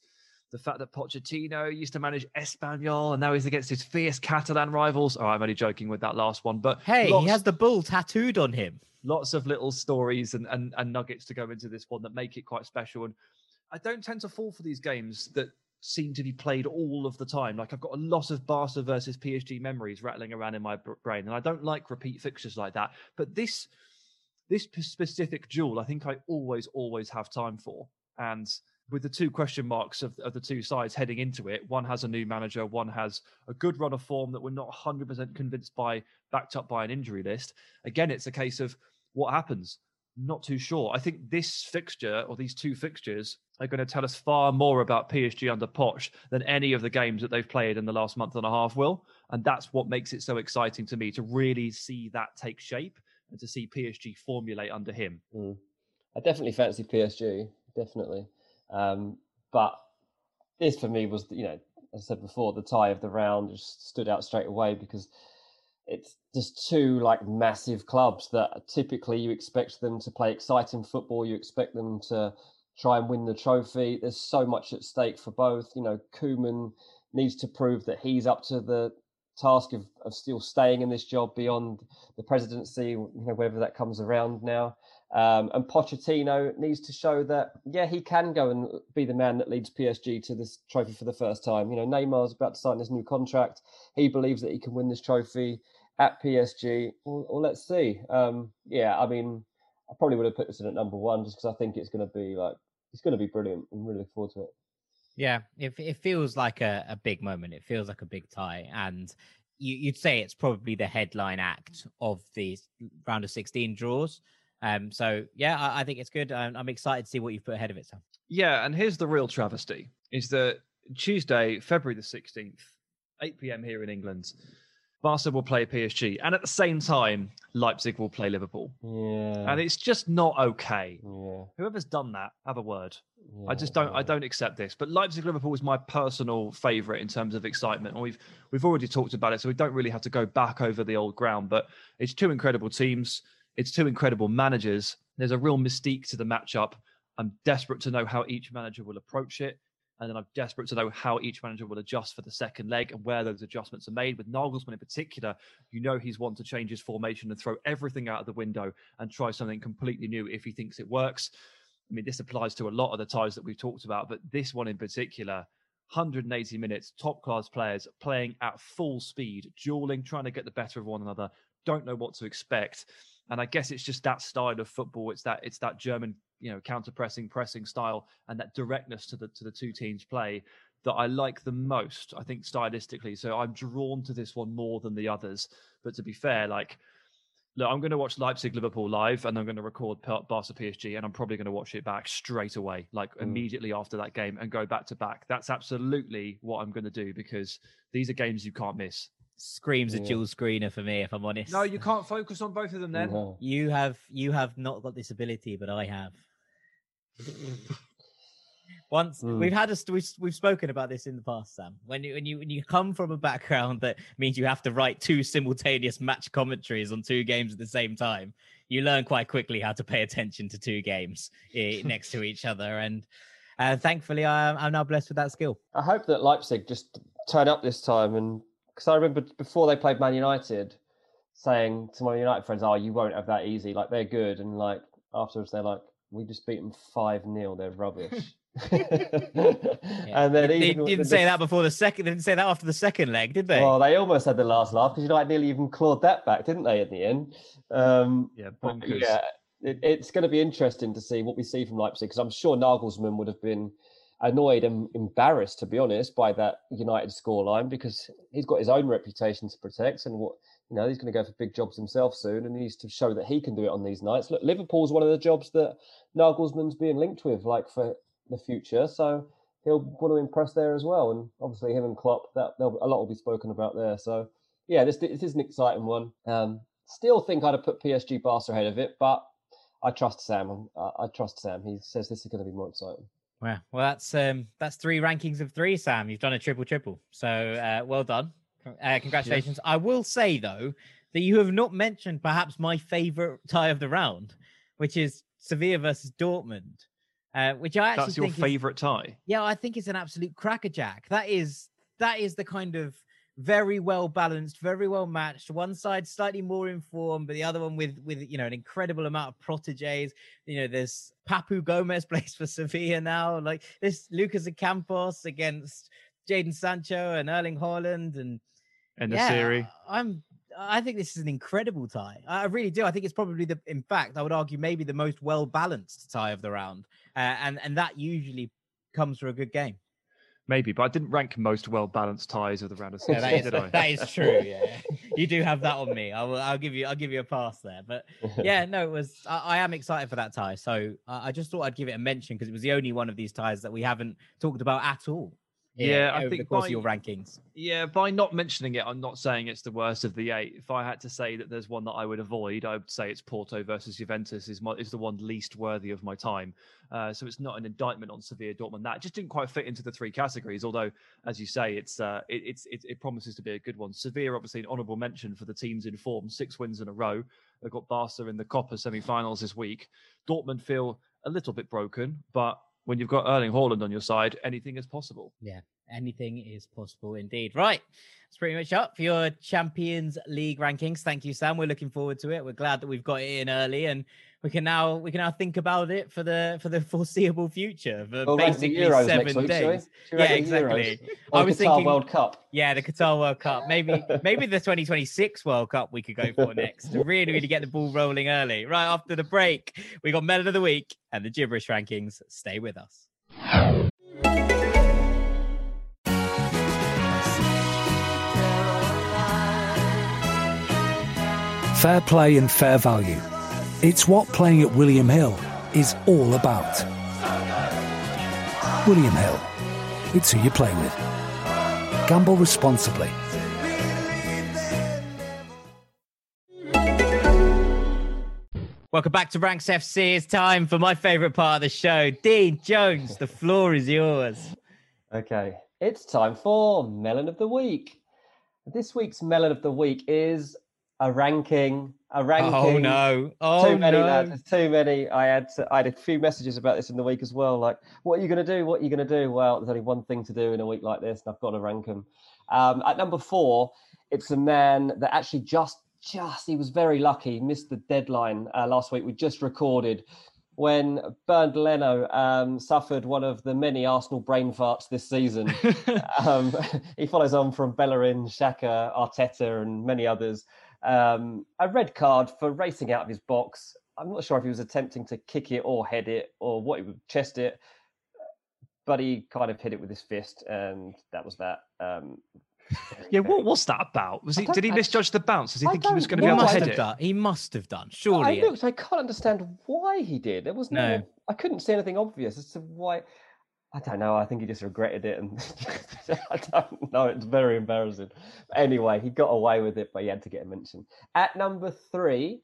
the fact that Pochettino used to manage Espanyol and now he's against his fierce Catalan rivals. Oh, I'm only joking with that last one, but Hey, lots, he has the bull tattooed on him. lots of little stories and, and and nuggets to go into this one that make it quite special. And I don't tend to fall for these games that seem to be played all of the time. Like I've got a lot of Barca versus PSG memories rattling around in my brain, and I don't like repeat fixtures like that. But this this specific duel, I think I always always have time for. And with the two question marks of, of the two sides heading into it, one has a new manager, one has a good run of form that we're not 100% convinced by, backed up by an injury list. Again, it's a case of what happens not too sure. I think this fixture or these two fixtures are going to tell us far more about PSG under Poch than any of the games that they've played in the last month and a half will. And that's what makes it so exciting to me to really see that take shape and to see PSG formulate under him. Mm. I definitely fancy PSG, definitely. Um, but this for me was, you know, as I said before, the tie of the round just stood out straight away because it's just two like massive clubs that typically you expect them to play exciting football. You expect them to try and win the trophy. There's so much at stake for both. You know, Koeman needs to prove that he's up to the task of, of still staying in this job beyond the presidency, you know, whenever that comes around now. Um, and Pochettino needs to show that, yeah, he can go and be the man that leads PSG to this trophy for the first time. You know, Neymar's about to sign his new contract. He believes that he can win this trophy at PSG. Well, well let's see. Um, yeah, I mean, I probably would have put this in at number one just because I think it's going to be like, it's going to be brilliant. I'm really looking forward to it. Yeah, it, it feels like a, a big moment. It feels like a big tie. And you, you'd say it's probably the headline act of the round of 16 draws. Um, so, yeah, I, I think it's good. I'm, I'm excited to see what you've put ahead of it, Sam. Yeah, and here's the real travesty is that Tuesday, February the 16th, 8 p.m. here in England, Barca will play PSG, and at the same time, Leipzig will play Liverpool. Yeah. And it's just not okay. Yeah. Whoever's done that, have a word. Yeah, I just don't. I don't accept this. But Leipzig Liverpool is my personal favourite in terms of excitement. And we've we've already talked about it, so we don't really have to go back over the old ground. But it's two incredible teams. It's two incredible managers. There's a real mystique to the matchup. I'm desperate to know how each manager will approach it. And then I'm desperate to know how each manager will adjust for the second leg and where those adjustments are made. With Nagelsmann in particular, you know he's one to change his formation and throw everything out of the window and try something completely new if he thinks it works. I mean, this applies to a lot of the ties that we've talked about, but this one in particular, 180 minutes, top class players playing at full speed, dueling, trying to get the better of one another, don't know what to expect. And I guess it's just that style of football. It's that it's that German, you know, counter pressing, pressing style, and that directness to the to the two teams' play that I like the most. I think stylistically, so I'm drawn to this one more than the others. But to be fair, like look, I'm going to watch Leipzig Liverpool live, and I'm going to record Barca PSG, and I'm probably going to watch it back straight away, like mm. immediately after that game, and go back to back. That's absolutely what I'm going to do because these are games you can't miss. Screams yeah. a dual screener for me, if I'm honest. No, you can't focus on both of them. Then no. you have you have not got this ability, but I have. Once mm. we've had a we've, we've spoken about this in the past, Sam. When you when you when you come from a background that means you have to write two simultaneous match commentaries on two games at the same time, you learn quite quickly how to pay attention to two games eh, next to each other. And uh, thankfully, I'm, I'm now blessed with that skill. I hope that Leipzig just turn up this time, and because I remember before they played Man United, saying to my United friends, "Oh, you won't have that easy. Like they're good," and like afterwards they're like, "We just beat them five 0 They're rubbish." And then they, even they didn't the- say that before the second. They didn't say that after the second leg, did they? Well, they almost had the last laugh because United nearly even clawed that back, didn't they, at the end? Um, Yeah, bonkers. yeah, it, it's going to be interesting to see what we see from Leipzig because I'm sure Nagelsmann would have been annoyed and embarrassed, to be honest, by that United scoreline because he's got his own reputation to protect and what you know he's going to go for big jobs himself soon and he needs to show that he can do it on these nights. Look, Liverpool's one of the jobs that Nagelsmann's being linked with, like for the future, so he'll want to impress there as well. And obviously, him and Klopp, that a lot will be spoken about there. So yeah, this this is an exciting one. Um, still think I'd have put PSG Barca ahead of it, but I trust Sam. I, I trust Sam. He says this is going to be more exciting. Wow. Well, that's um that's three rankings of three, Sam. You've done a triple triple. So uh, well done. Uh, congratulations. I will say though that you have not mentioned perhaps my favorite tie of the round, which is Sevilla versus Dortmund. Uh, which I actually That's your think is- tie. yeah, I think it's an absolute crackerjack. That is that is the kind of very well balanced, very well matched. One side slightly more informed, but the other one with with you know an incredible amount of proteges. You know, there's Papu Gomez plays for Sevilla now. Like this Lucas Ocampos against Jadon Sancho and Erling Haaland and And the yeah, series. I'm I think this is an incredible tie. I I really do. I think it's probably the in fact, I would argue maybe the most well balanced tie of the round. Uh, and and that usually comes for a good game. Maybe, but I didn't rank most well balanced ties of the round of Yeah, 16, that is did I? that is true. Yeah, you do have that on me. I will. I'll give you. I'll give you a pass there. But yeah, no, it was. I, I am excited for that tie. So uh, I just thought I'd give it a mention because it was the only one of these ties that we haven't talked about at all. Yeah, I think the course by- of your rankings. Yeah, by not mentioning it, I'm not saying it's the worst of the eight. If I had to say that there's one that I would avoid, I would say it's Porto versus Juventus is my, is the one least worthy of my time. Uh, so it's not an indictment on Sevilla Dortmund. That just didn't quite fit into the three categories. Although, as you say, it's uh, it, it's it, it promises to be a good one. Sevilla, obviously, an honourable mention for the teams in form, six wins in a row. They've got Barca in the Copa semi-finals this week. Dortmund feel a little bit broken, but when you've got Erling Haaland on your side, anything is possible. Yeah, anything is possible indeed. Right. That's pretty much up for your Champions League rankings. Thank you, Sam. We're looking forward to it. We're glad that we've got it in early and we can now we can now think about it for the for the foreseeable future for We'll rank the basically Euros seven next week, shall we? days. We Yeah, rank the Euros? exactly. Or I was Qatar thinking World Cup. Yeah, the Qatar World Cup. Maybe maybe the 2026 World Cup we could go for next to really, really get the ball rolling early. Right after the break, we got Melon of the Week and the gibberish rankings. Stay with us. Fair play and fair value. It's what playing at William Hill is all about. William Hill. It's who you play with. Gamble responsibly. Welcome back to Ranks FC. It's time for my favorite part of the show. Dean Jones, the floor is yours. Okay, it's time for Melon of the Week. This week's Melon of the Week is a ranking. A ranking. Oh no! Oh too many no! lads. Too many. I had to, I had a few messages about this in the week as well. Like, what are you going to do? What are you going to do? Well, there's only one thing to do in a week like this, and I've got to rank them. Um, at number four, it's a man that actually just just he was very lucky. He missed the deadline uh, last week. We just recorded when Bernd Leno um, suffered one of the many Arsenal brain farts this season. um, he follows on from Bellerin, Xhaka, Arteta, and many others. Um, a red card for racing out of his box. I'm not sure if he was attempting to kick it or head it or what he would chest it, but he kind of hit it with his fist, and that was that. Um, Yeah, what was that about? Was he? Did he misjudge the bounce? Does he I think he was going to be He able to must head have it? done. He must have done. I looked. I can't understand why he did. There was no. No. I couldn't see anything obvious as to why. I don't know. I think he just regretted it, and I don't know. It's very embarrassing. Anyway, he got away with it, but he had to get a mention. At number three,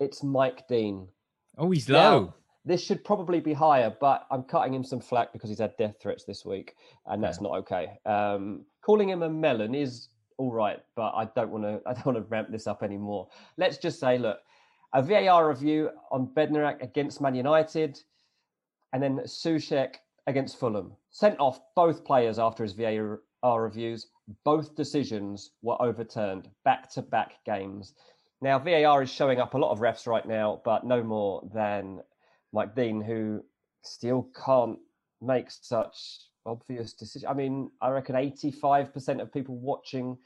it's Mike Dean. Oh, he's Now, low. this should probably be higher, but I'm cutting him some flack because he's had death threats this week, and that's not okay. Um, calling him a melon is all right, but I don't want to. I don't want to ramp this up anymore. Let's just say, look, a VAR review on Bednarek against Man United, and then Soucek against Fulham. Sent off both players after his VAR reviews. Both decisions were overturned back to back games. Now, VAR is showing up a lot of refs right now, but no more than Mike Dean, who still can't make such obvious decisions. I mean, I reckon 85% of people watching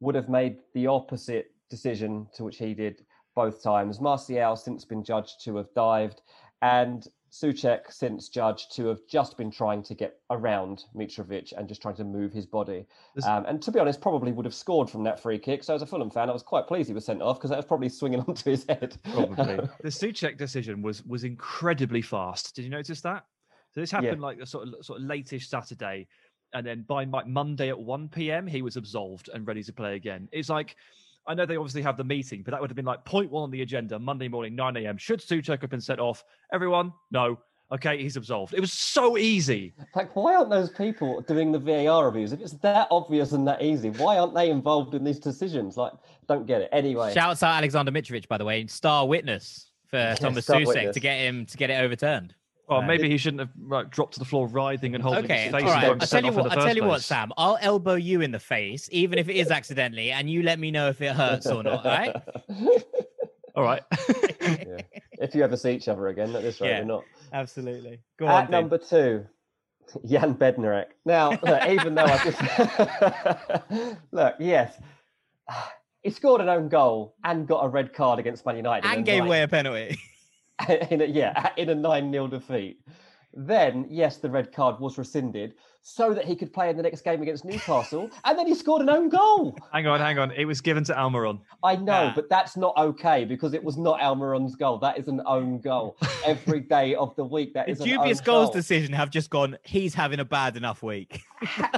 would have made the opposite decision to which he did both times. Martial since been judged to have dived, and Soucek since judged to have just been trying to get around Mitrovic and just trying to move his body. Um, and to be honest, probably would have scored from that free kick. So as a Fulham fan, I was quite pleased he was sent off because that was probably swinging onto his head. Probably. the Soucek decision was was incredibly fast. Did you notice that? So this happened yeah. like a sort of sort of lateish Saturday, and then by Monday at one p.m. he was absolved and ready to play again. It's like I know they obviously have the meeting, but that would have been like point one on the agenda Monday morning, 9 a.m. Should Soucek have been set off? Everyone, no. Okay, he's absolved. It was so easy. Like, why aren't those people doing the VAR reviews? If it's that obvious and that easy, why aren't they involved in these decisions? Like, don't get it. Anyway, shouts out Aleksandar Mitrovic, by the way, star witness for yeah, Tomas Soucek to get him to get it overturned. Well, uh, maybe he shouldn't have like, dropped to the floor, writhing and holding okay, his face. All right. I'll tell you what. I'll tell you place. what, Sam. I'll elbow you in the face, even if it is accidentally, and you let me know if it hurts or not. All right. all right. yeah. If you ever see each other again, at this rate, yeah, or not. Absolutely. Go At on. number two, Jan Bednarek. Now, look, even though I just look, yes, he scored an own goal and got a red card against Man United, and gave away a penalty. in a, yeah, in a 9 0 defeat. Then, yes, the red card was rescinded so that he could play in the next game against Newcastle. and then he scored an own goal. Hang on, hang on. It was given to Almiron. I know, but that's not okay because it was not Almiron's goal. That is an own goal. Every day of the week, that the is dubious an own goals goal. decision have just gone, he's having a bad enough week.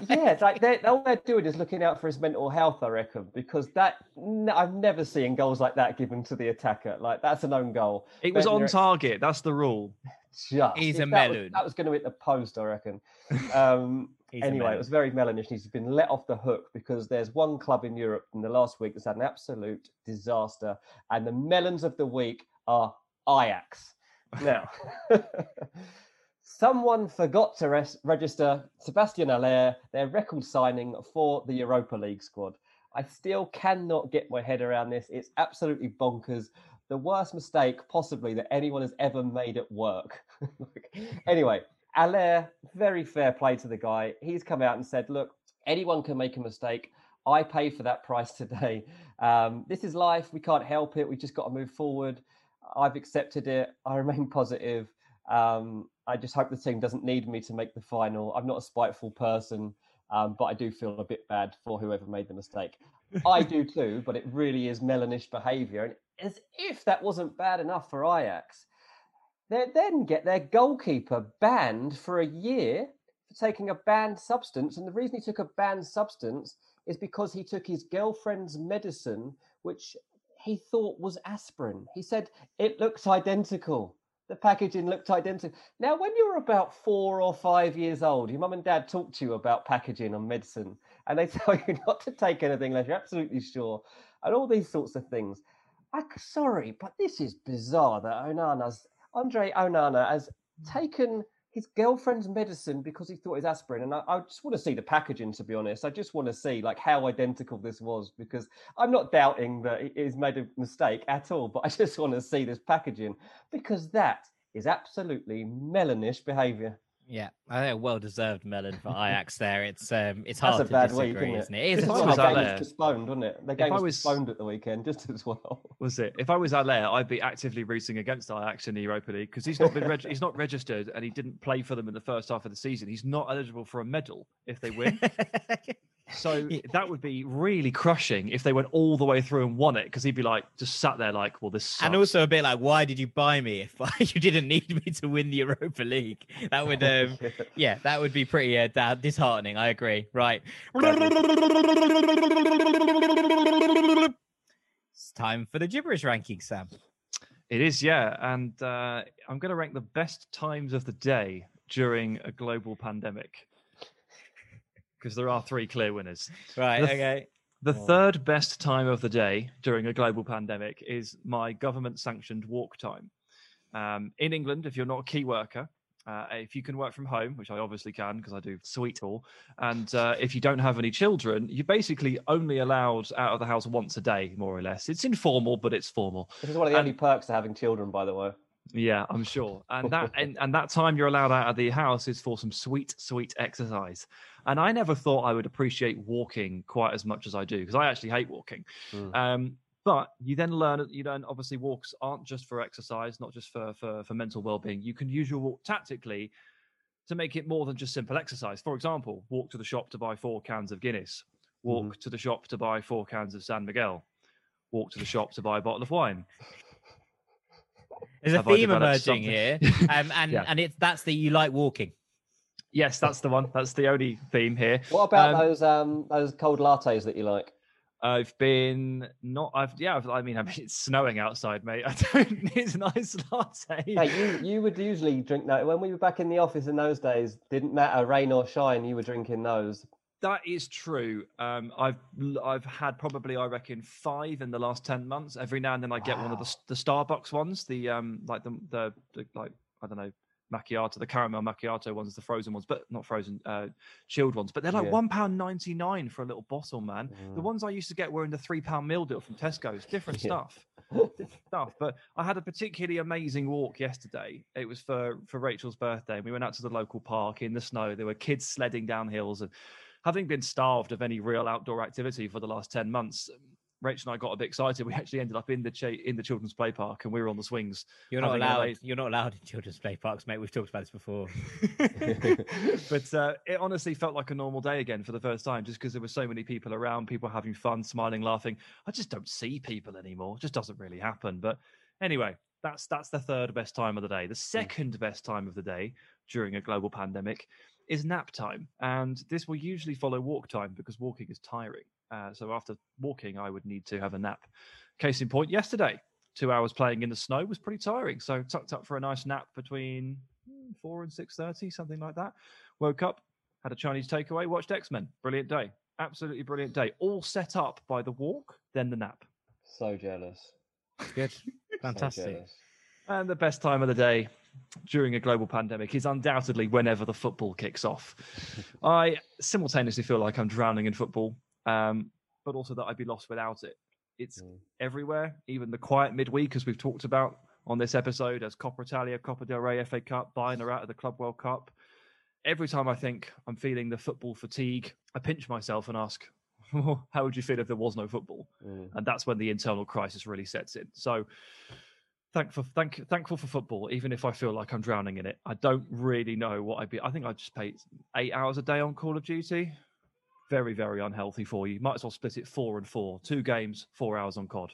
yeah, it's like they're, all they're doing is looking out for his mental health, I reckon, because that n- I've never seen goals like that given to the attacker. Like that's an own goal. It was on Bednarek- target. That's the rule. Just. He's a that was- melon. that was going to hit the post, I reckon. Um, anyway, it was very melonish. He's been let off the hook because there's one club in Europe in the last week that's had an absolute disaster, and the melons of the week are Ajax. Now, someone forgot to res- register Sébastien Haller, their record signing for the Europa League squad. I still cannot get my head around this. It's absolutely bonkers. The worst mistake possibly that anyone has ever made at work. anyway, Haller, very fair play to the guy. He's come out and said, look, anyone can make a mistake. I pay for that price today. Um, this is life. We can't help it. We've just got to move forward. I've accepted it. I remain positive. Um, I just hope the team doesn't need me to make the final. I'm not a spiteful person, um, but I do feel a bit bad for whoever made the mistake. I do too, but it really is melonish behaviour. And as if that wasn't bad enough for Ajax, they then get their goalkeeper banned for a year for taking a banned substance. And the reason he took a banned substance is because he took his girlfriend's medicine, which he thought was aspirin. He said it looks identical. The packaging looked identical. Now, when you were about four or five years old, your mum and dad talk to you about packaging and medicine, and they tell you not to take anything unless you're absolutely sure, and all these sorts of things. I, sorry, but this is bizarre that Onana's Andre Onana has hmm. taken his girlfriend's medicine because he thought it was aspirin. And I, I just want to see the packaging, to be honest. I just want to see like how identical this was because I'm not doubting that he's made a mistake at all, but I just want to see this packaging because that is absolutely melonish behaviour. Yeah, I think a well-deserved melon for Ajax there. It's um, it's That's hard a to bad disagree, week, isn't it? it? Is This a is I why the game was postponed, wasn't it? The game was- postponed at the weekend just as well. Was it? If I was Haller, I'd be actively rooting against Ajax in the Europa League because he's not been reg- he's not registered and he didn't play for them in the first half of the season. He's not eligible for a medal if they win. so that would be really crushing if they went all the way through and won it because he'd be like just sat there like, well, this sucks. And also a bit like, why did you buy me if you didn't need me to win the Europa League? That would, um, yeah, that would be pretty uh, disheartening. I agree. Right. It's time for the gibberish ranking, Sam. It is, yeah. And uh, I'm going to rank the best times of the day during a global pandemic because there are three clear winners. Right, The th- okay. The Oh. third best time of the day during a global pandemic is my government sanctioned walk time. Um, in England, if you're not a key worker, uh, if you can work from home, which I obviously can because I do sweet all, and uh, if you don't have any children, you're basically only allowed out of the house once a day, more or less. It's informal, but it's formal. This is one of the only perks of having children, by the way. Yeah, I'm sure. And that and, and that time you're allowed out of the house is for some sweet, sweet exercise. And I never thought I would appreciate walking quite as much as I do because I actually hate walking. Mm. Um, but you then learn you learn obviously walks aren't just for exercise, not just for for, for mental well-being. You can use your walk tactically to make it more than just simple exercise. For example, walk to the shop to buy four cans of Guinness. Walk Mm-hmm. to the shop to buy four cans of San Miguel. Walk to the shop to buy a bottle of wine. There's a Have theme emerging something? here, um, and Yeah. and it's that's that you like walking. Yes, that's the one. That's the only theme here. What about Um, those um those cold lattes that you like? I've been not. I've yeah. I've, I mean, I mean, it's snowing outside, mate. I don't need a nice latte. Hey, you you would usually drink that when we were back in the office in those days. Didn't matter rain or shine, you were drinking those. That is true. Um, I've I've had probably I reckon five in the last ten months. Every now and then I get one of the the Starbucks ones, the um like the the, the like I don't know macchiato, the caramel macchiato ones, the frozen ones, but not frozen, uh, chilled ones. But they're like Yeah. one pound ninety nine for a little bottle, man. The Mm. ones I used to get were in the three pound meal deal from Tesco's. Different Yeah. stuff, different stuff. But I had a particularly amazing walk yesterday. It was for for Rachel's birthday. We went out to the local park in the snow. There were kids sledding down hills and having been starved of any real outdoor activity for the last 10 months rachel and i got a bit excited we actually ended up in the cha- in the children's play park and we were on the swings You're not allowed. late- You're not allowed in children's play parks, mate. We've talked about this before. but uh, it honestly felt like a normal day again for the first time just because there were so many people around people having fun smiling laughing i just don't see people anymore it just doesn't really happen but anyway that's that's the third best time of the day the second best time of the day during a global pandemic is nap time and this will usually follow walk time because walking is tiring uh, so after walking i would need to have a nap case in point yesterday two hours playing in the snow was pretty tiring so tucked up for a nice nap between mm, four and six thirty, something like that. Woke up, had a Chinese takeaway, watched X Men. Brilliant day, absolutely brilliant day. All set up by the walk, then the nap, So jealous. Good, So fantastic. jealous. and the best time of the day during a global pandemic is undoubtedly whenever the football kicks off. I simultaneously feel like I'm drowning in football, um, but also that I'd be lost without it. It's Mm. everywhere, even the quiet midweek, as we've talked about on this episode, as Coppa Italia, Copa del Rey, FA Cup, Bayern are out of the Club World Cup. Every time I think I'm feeling the football fatigue, I pinch myself and ask, how would you feel if there was no football? Mm. And that's when the internal crisis really sets in. So thankful, thank, thankful for football, even if I feel like I'm drowning in it. I don't really know what I'd be. I think I'd just pay eight hours a day on Call of Duty. Very, very unhealthy for you. Might as well split it four and four. Two games, four hours on COD.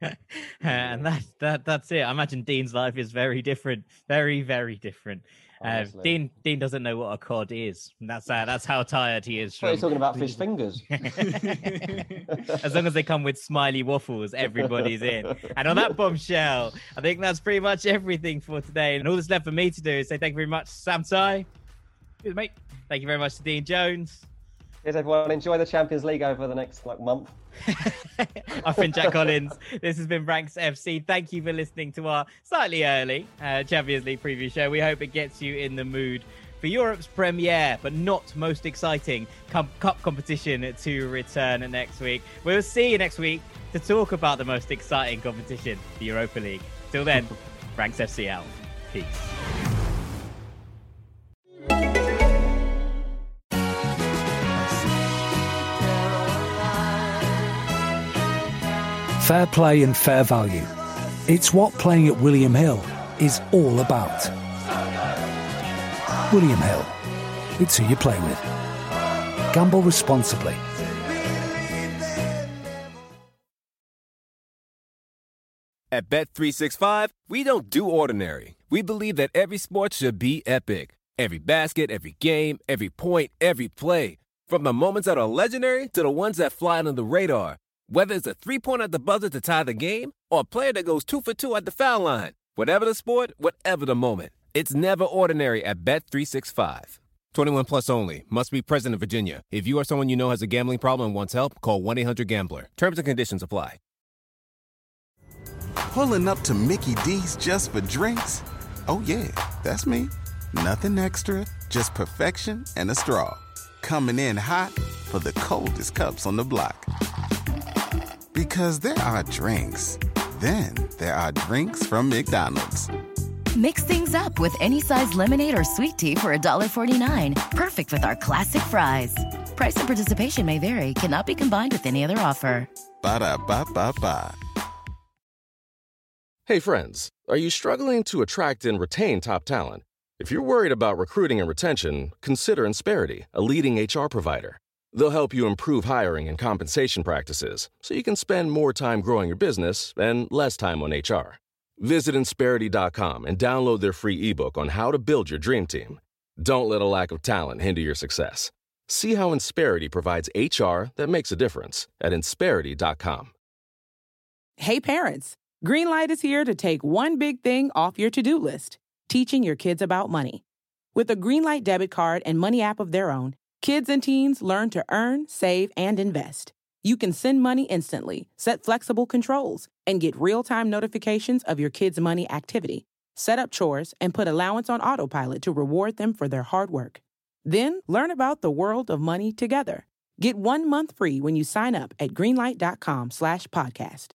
and that that that's it. I imagine Dean's life is very different, very very different. Uh, Dean Dean doesn't know what a cod is. And That's uh, that's how tired he is. What are you talking about? Fish fingers. as long as they come with smiley waffles, everybody's in. And on that bombshell, I think that's pretty much everything for today. And all that's left for me to do is say thank you very much, Sam Tighe. Cheers, mate. Thank you very much to Dean Jones. Here's everyone. Enjoy the Champions League over the next like month. I've been Jack Collins. This has been Ranks FC. Thank you for listening to our slightly early uh, Champions League preview show. We hope it gets you in the mood for Europe's premiere, but not most exciting cup competition to return next week. We'll see you next week to talk about the most exciting competition, the Europa League. Till then, Ranks FC out. Peace. Fair play and fair value. It's what playing at William Hill is all about. William Hill. It's who you play with. Gamble responsibly. At Bet365, we don't do ordinary. We believe that every sport should be epic. Every basket, every game, every point, every play. From the moments that are legendary to the ones that fly under the radar. Whether it's a three pointer at the buzzer to tie the game or a player that goes two for two at the foul line. Whatever the sport, whatever the moment. It's never ordinary at Bet365. 21 plus only. Must be present in Virginia. If you or someone you know has a gambling problem and wants help, call 1 800 Gambler. Terms and conditions apply. Pulling up to Mickey D's just for drinks? Oh, yeah, that's me. Nothing extra, just perfection and a straw. Coming in hot for the coldest cups on the block. Because there are drinks, Then there are drinks from McDonald's. Mix things up with any size lemonade or sweet tea for $1.49. Perfect with our classic fries. Price and participation may vary, cannot be combined with any other offer. Ba da ba ba ba. Hey, friends, are you struggling to attract and retain top talent? If you're worried about recruiting and retention, consider Insperity, a leading HR provider. They'll help you improve hiring and compensation practices so you can spend more time growing your business and less time on HR. Visit Insperity.com and download their free ebook on how to build your dream team. Don't let a lack of talent hinder your success. See how Insperity provides HR that makes a difference at Insperity.com. Hey, parents, Greenlight is here to take one big thing off your to do list teaching your kids about money. With a Greenlight debit card and money app of their own, kids and teens learn to earn, save, and invest. You can send money instantly, set flexible controls, and get real time notifications of your kids' money activity. Set up chores and put allowance on autopilot to reward them for their hard work. Then learn about the world of money together. Get one month free when you sign up at greenlight.com slash podcast.